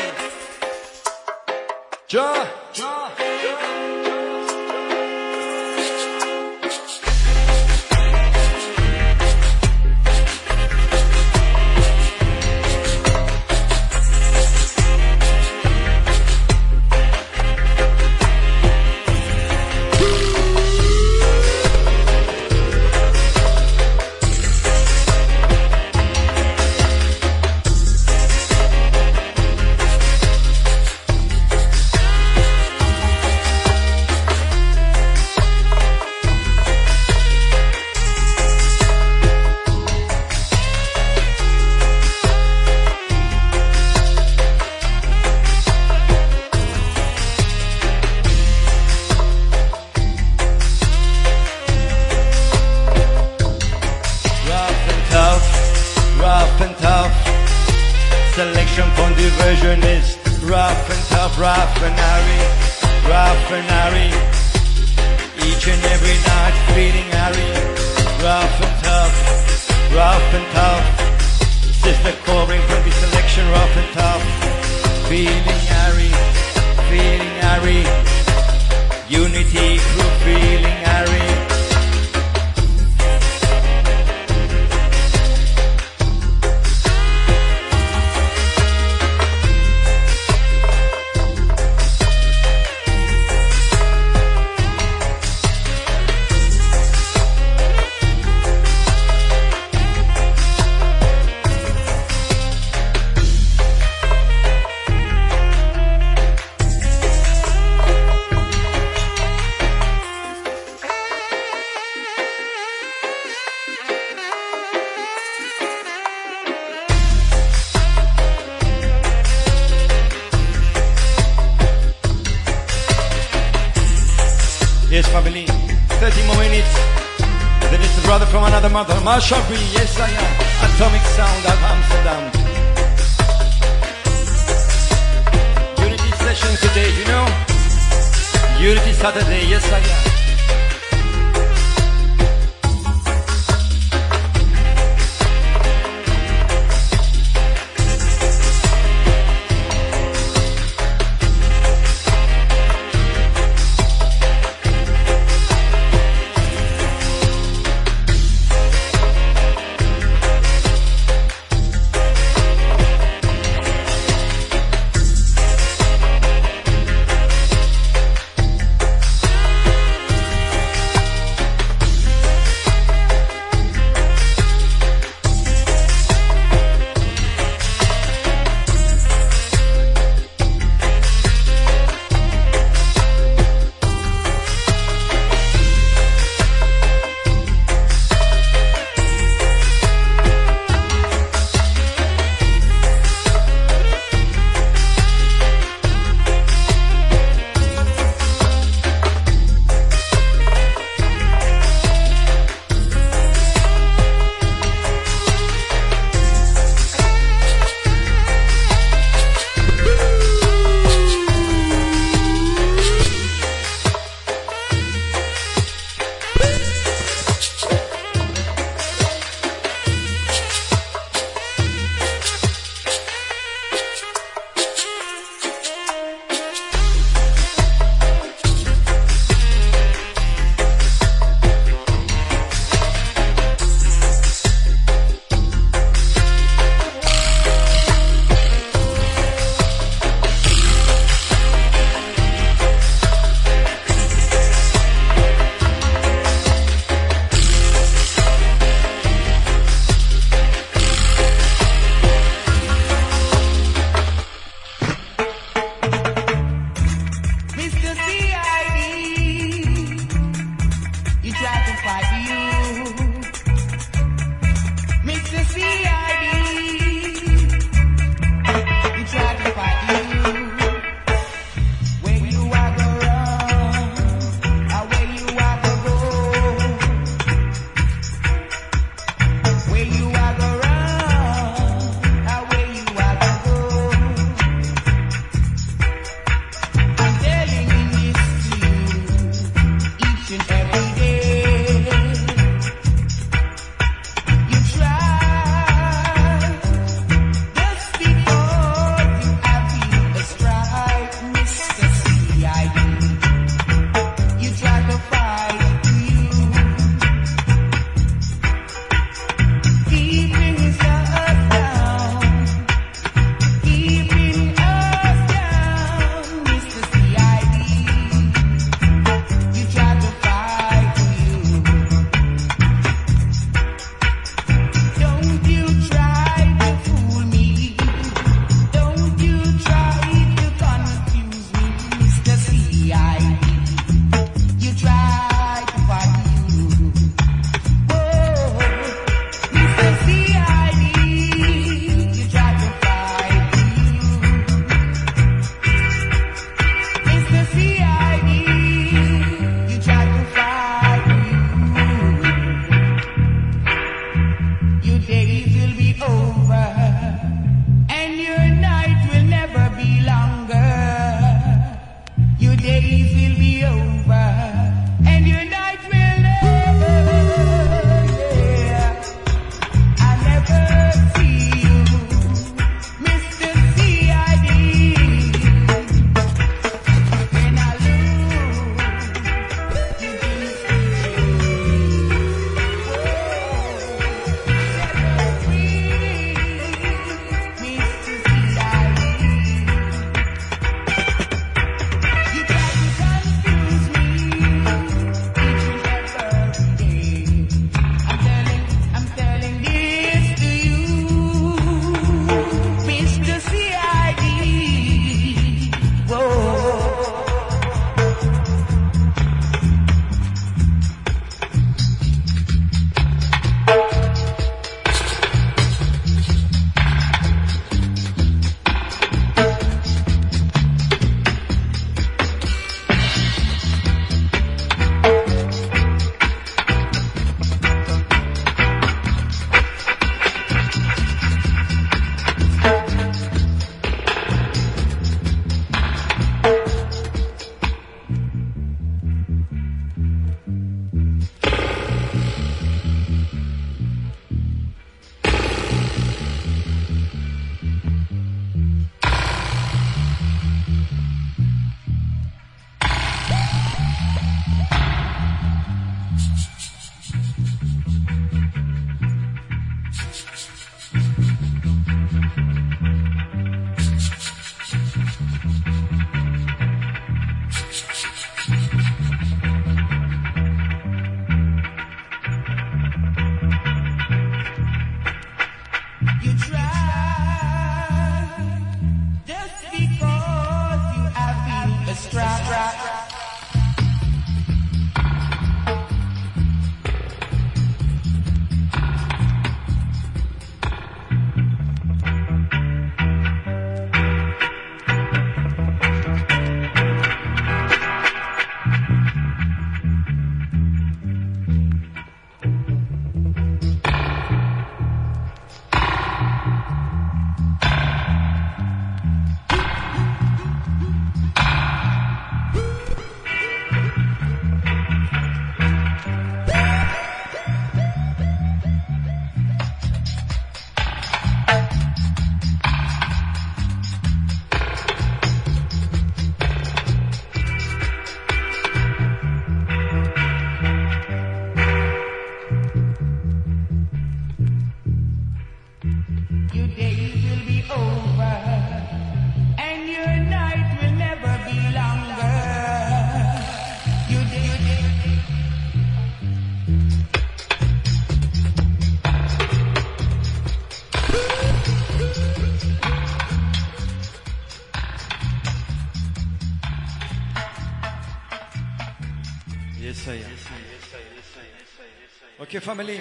Family,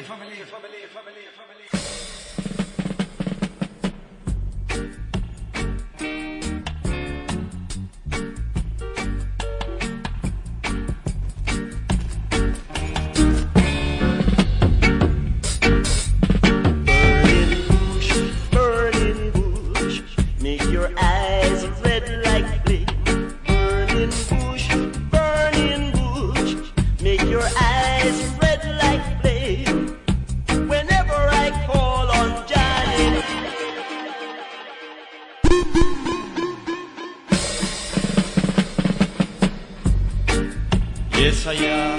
Yes,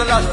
the last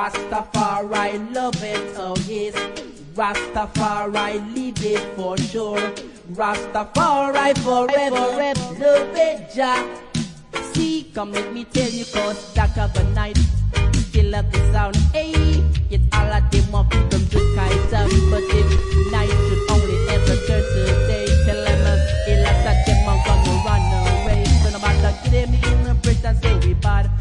Rastafari love it, oh yes. Rastafari live it for sure. Rastafari forever, forever love it, Jah. See, come let me tell you, cause dark of the night still have the sound. Hey, it's all of them of freedom to kite up. But if night should only ever turn to day, tell them us, uh, it like that them are gonna run away. So no matter, get them in the prison, say we bad.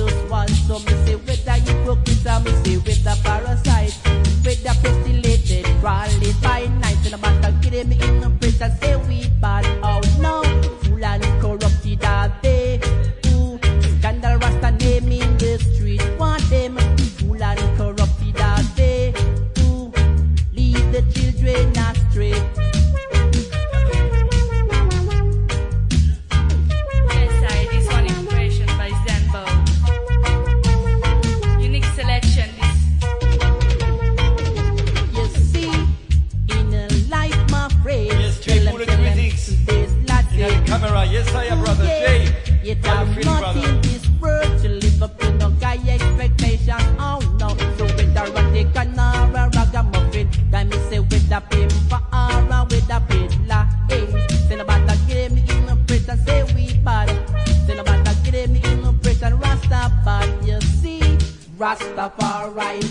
Righteous one. So me say with the hypocrite, and me say with the parasite, with the pestilated, crawling by night. And no matter get him in the prison, say we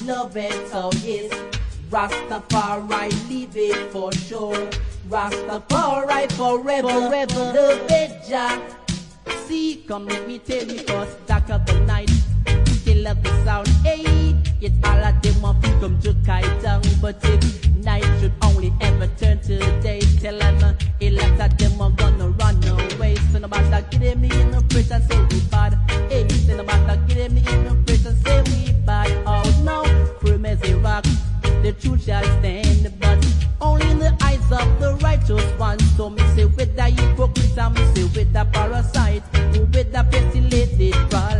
love it, so yes. Rastafari leave it for sure. Rastafari forever, forever love it, Jah. See, come let me tell you, cause dark of the night still have the sound. Hey, it's all of them want come to kite down, but if night should only ever turn to day, tell them a lot of them are gonna run away. So no matter get me in the prison, say we bad. Hey, so no matter get me in the prison, say we bad. Oh no, firm as a rock, the truth shall stand, but only in the eyes of the righteous one. So me say with the hypocrite, and me say with the parasite, with the pestilated, crawl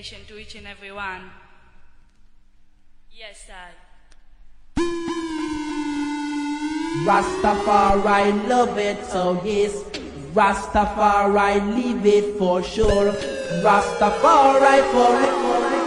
dedication to each and every one. Yes, sir. Rastafari love it, so yes. Rastafari live it for sure. Rastafari forever. Yes,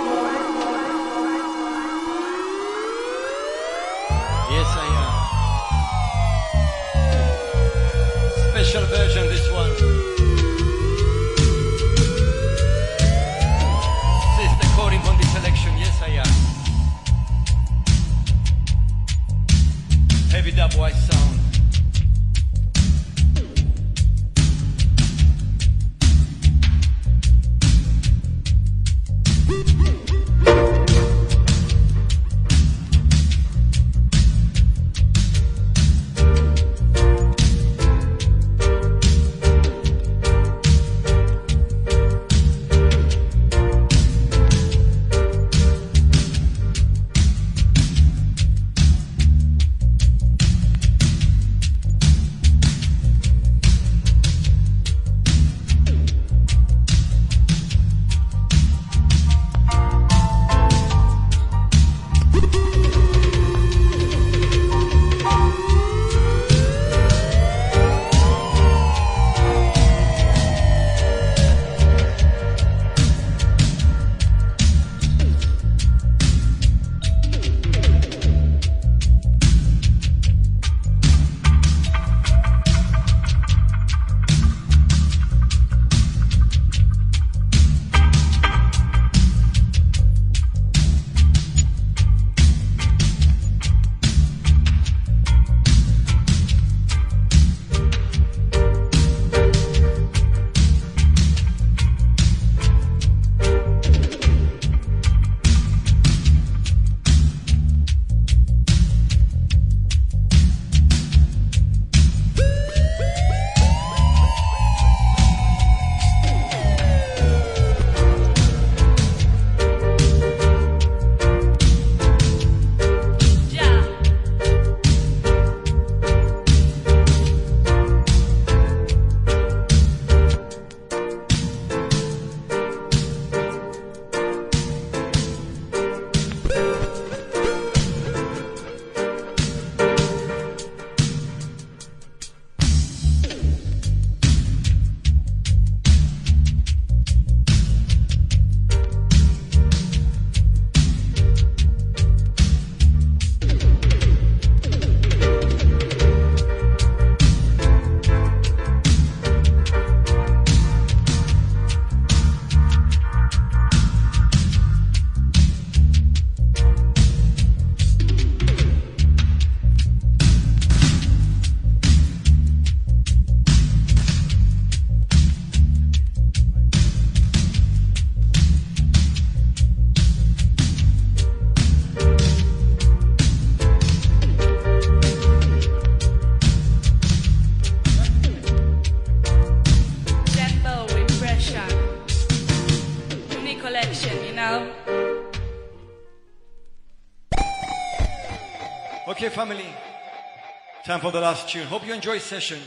Time for the last tune. Hope you enjoyed session.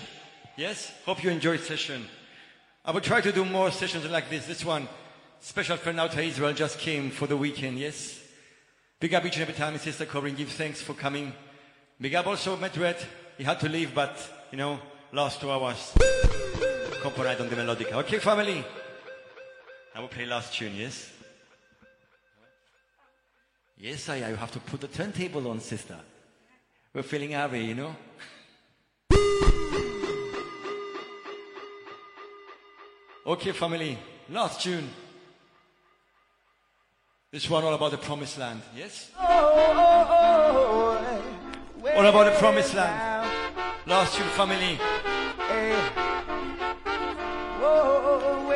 Yes? Hope you enjoyed session. I will try to do more sessions like this. This one, special friend out of Israel just came for the weekend. Yes? Big up each and every time, Sister Corinne. Give thanks for coming. Big up also Madrid. He had to leave, but, you know, last two hours. Component on the melodica. Okay, family. I will play last tune, yes? Yes, I, I have to put the turntable on, sister. We're feeling heavy, you know? Okay, family. Last tune. This one all about the promised land, yes? All about the promised land. Last tune, family.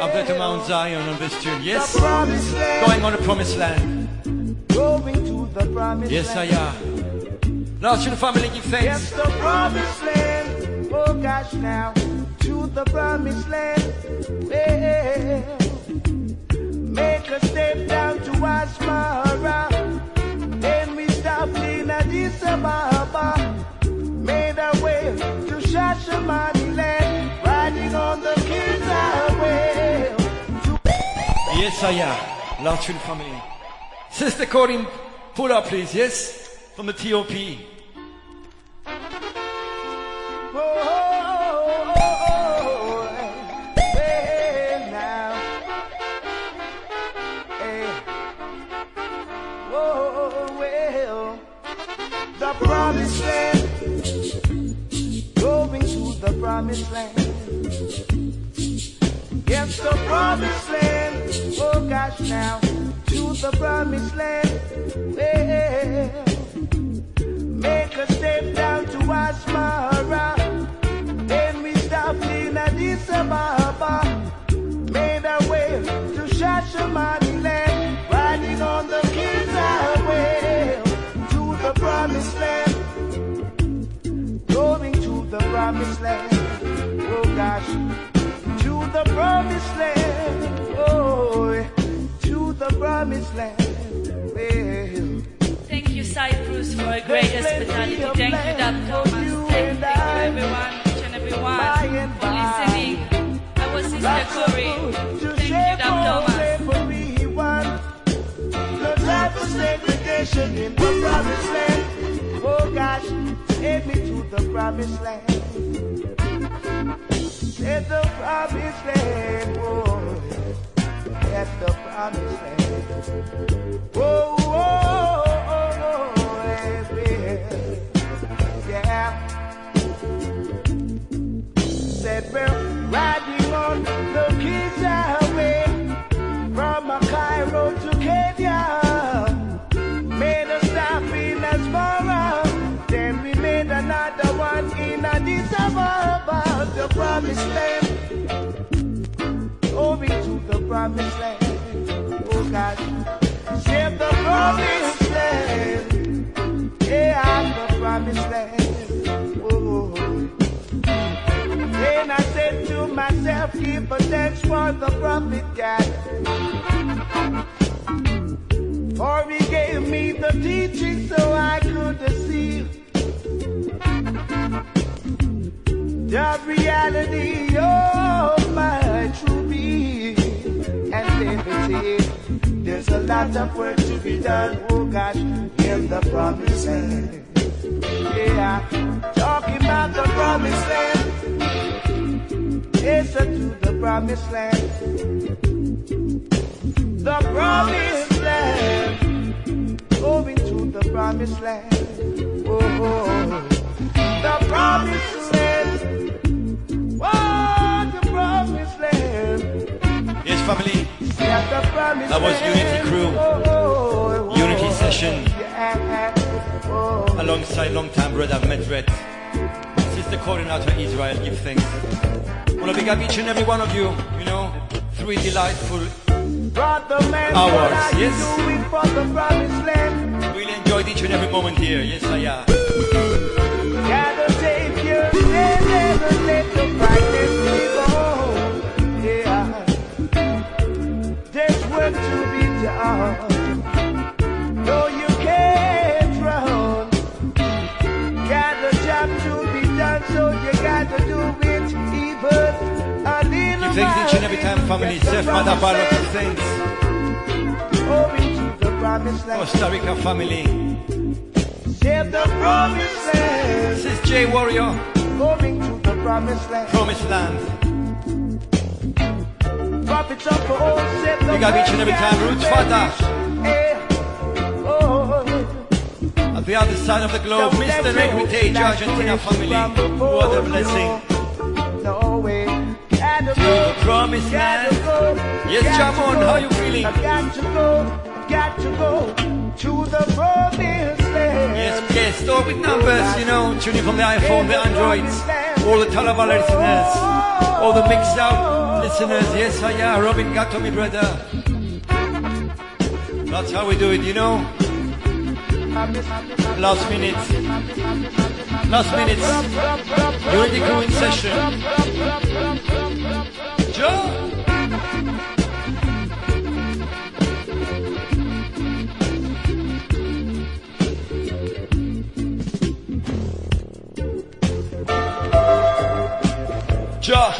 Up there to Mount Zion on this tune, yes? Going on the promised land. Going to the promised Yes, I land. Am. Last tune, family, give thanks. Yes, the promised land. Oh gosh, now to the promised land. Well, make a step down to Asmara. Then we stop in Addis Ababa. Made our way to Shashamani land. Riding on the king's highway. Yes, I am. Tune, family. Sister Corinne, pull up, please, yes? From the TOP. Oh, oh, oh, oh land. Yes, the promised land. Oh, gosh, now. To the promised land. Well. Make a step down to Asmara. Then we in Addis Ababa. Made our way to land. Riding on the to the promised land. Going to the promised land. Oh gosh. To the promised land. Oh, to the promised land. Well. Cyprus, for a great hospitality. Thank you, Dab Thomas. Thank you, everyone, each and everyone for listening. I was Sister Corey. Thank you, Dab Thomas. No time for segregation in the promised land. Oh gosh, take me to the promised land. At the promised land, oh, at the promised land. Oh, oh, oh, the promised land. Over to the promised land. Oh God, save the promised land. Yeah, the promised land. Oh. Then I said to myself, give a thanks for the prophet God. For he gave me the teaching so I could see the reality of my true being. And liberty. There's a lot of work to be done, oh gosh, in the promised land. Yeah, talking about the promised land. Yes, to the promised land. The promised land. Going to the promised land. Oh, oh, oh. The promised land. Oh, the promised land. Yes, family. Yeah, the promised That was. Unity Crew. Oh, oh, oh, oh, oh. Unity session. Alongside long-time brother Medred. Sister out Israel, give thanks. Wanna big up each and every one of you, you know, three delightful Hours, yes. you doing for the promised land? Really enjoyed each and every moment here. Yes, I am. Family. To the promised. Costa Rica family. This is Jay Warrior, Going to the promised land. Promised Land. Prophets of old said the Big up each and every time, Roots Father. At the other side of the globe, Mr. Equity, Argentina family. What a blessing. no way. To the promised land. go. Yes, Jamon, how you feeling? I got to go. Got to go to the promised land. Yes, yes, start with numbers, you know, tuning from the iPhone, the Androids, all the Talabala listeners, all the Mixcloud listeners. Yes, I am, Robin Gatto, my brother. That's how we do it, you know. Last minute. Last minute. Unity crew in session. Joe. Ja.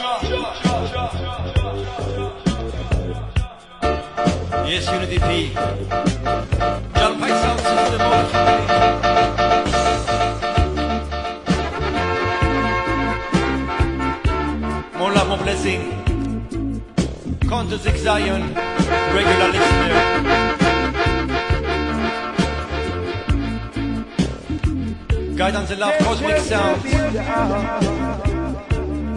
Yes, Unity P. John Pike Sound System, all the family. More love, more blessing. Conto Six Zion, regular listener. Guidance and love, cosmic sound.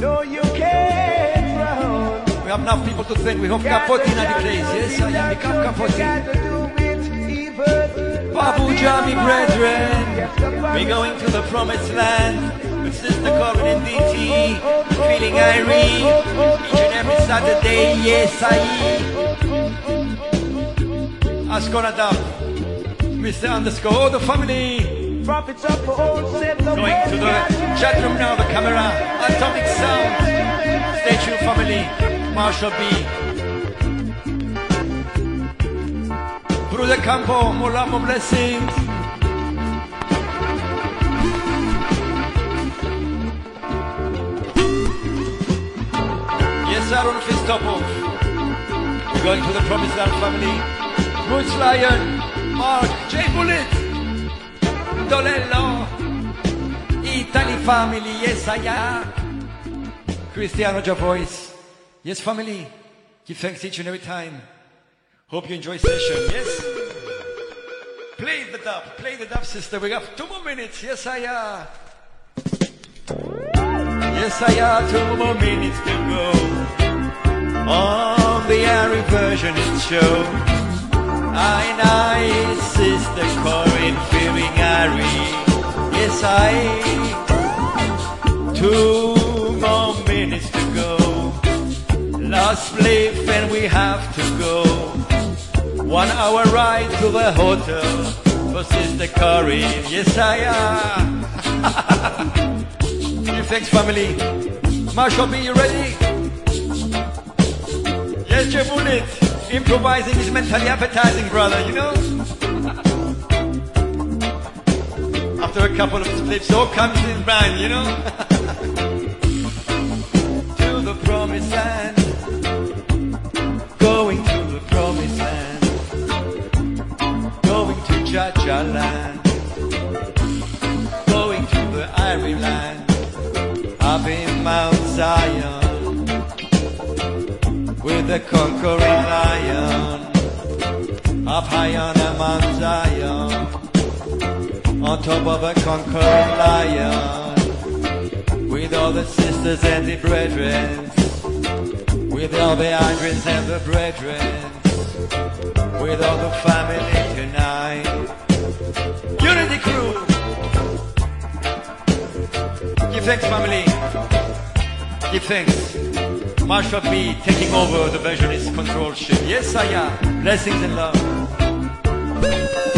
No, you can't. We have enough people to thank. We have Capote in the place. Yes, I am. We have Capote. Gotta do it even Babu Jami brethren, we're going to the promised land Sister Corbin and DT, feeling irene each and every Saturday. Yes, I Ascona Dub, Mr. Underscore, the family. Old said Going to the chat room now, the camera, Atomic Sound, Stay tuned, family, Marshall B. Brother Campo, love, blessings. Aaron Fistopov. We're going to the Promised Land family. Roots Lion, Mark, J Bullet, Dolello, Italy family, yes, I am. Cristiano Javois. Yes, family. Give thanks each and every time. Hope you enjoy session. Yes. Play the dub. Play the dub, sister. We got two more minutes. Yes, I am. Yes, I am. Two more minutes to go. On the Ari version it shows. I nice sister Corinne fearing Ari. Yes, I. Two more minutes to go. Last belief and we have to go. One hour ride to the hotel for Sister Corinne. Yes, I am. Thanks, family. Marshall, be you ready? Yes, Jay Bullet. Improvising is mentally appetizing, brother, you know? After a couple of splits, all comes in brand, you know? to the promised land. Going to the promised land. Going to Jaja land. Going to the Irie land. Up in Mount Zion. With the conquering lion. Up high on a Mount Zion. On top of a conquering lion. With all the sisters and the brethren. With all the irons and the brethren. With all the family tonight. Unity crew. Give thanks, family. Give thanks. Marshall B taking over the versionist control ship. Yes, I am. Blessings and love.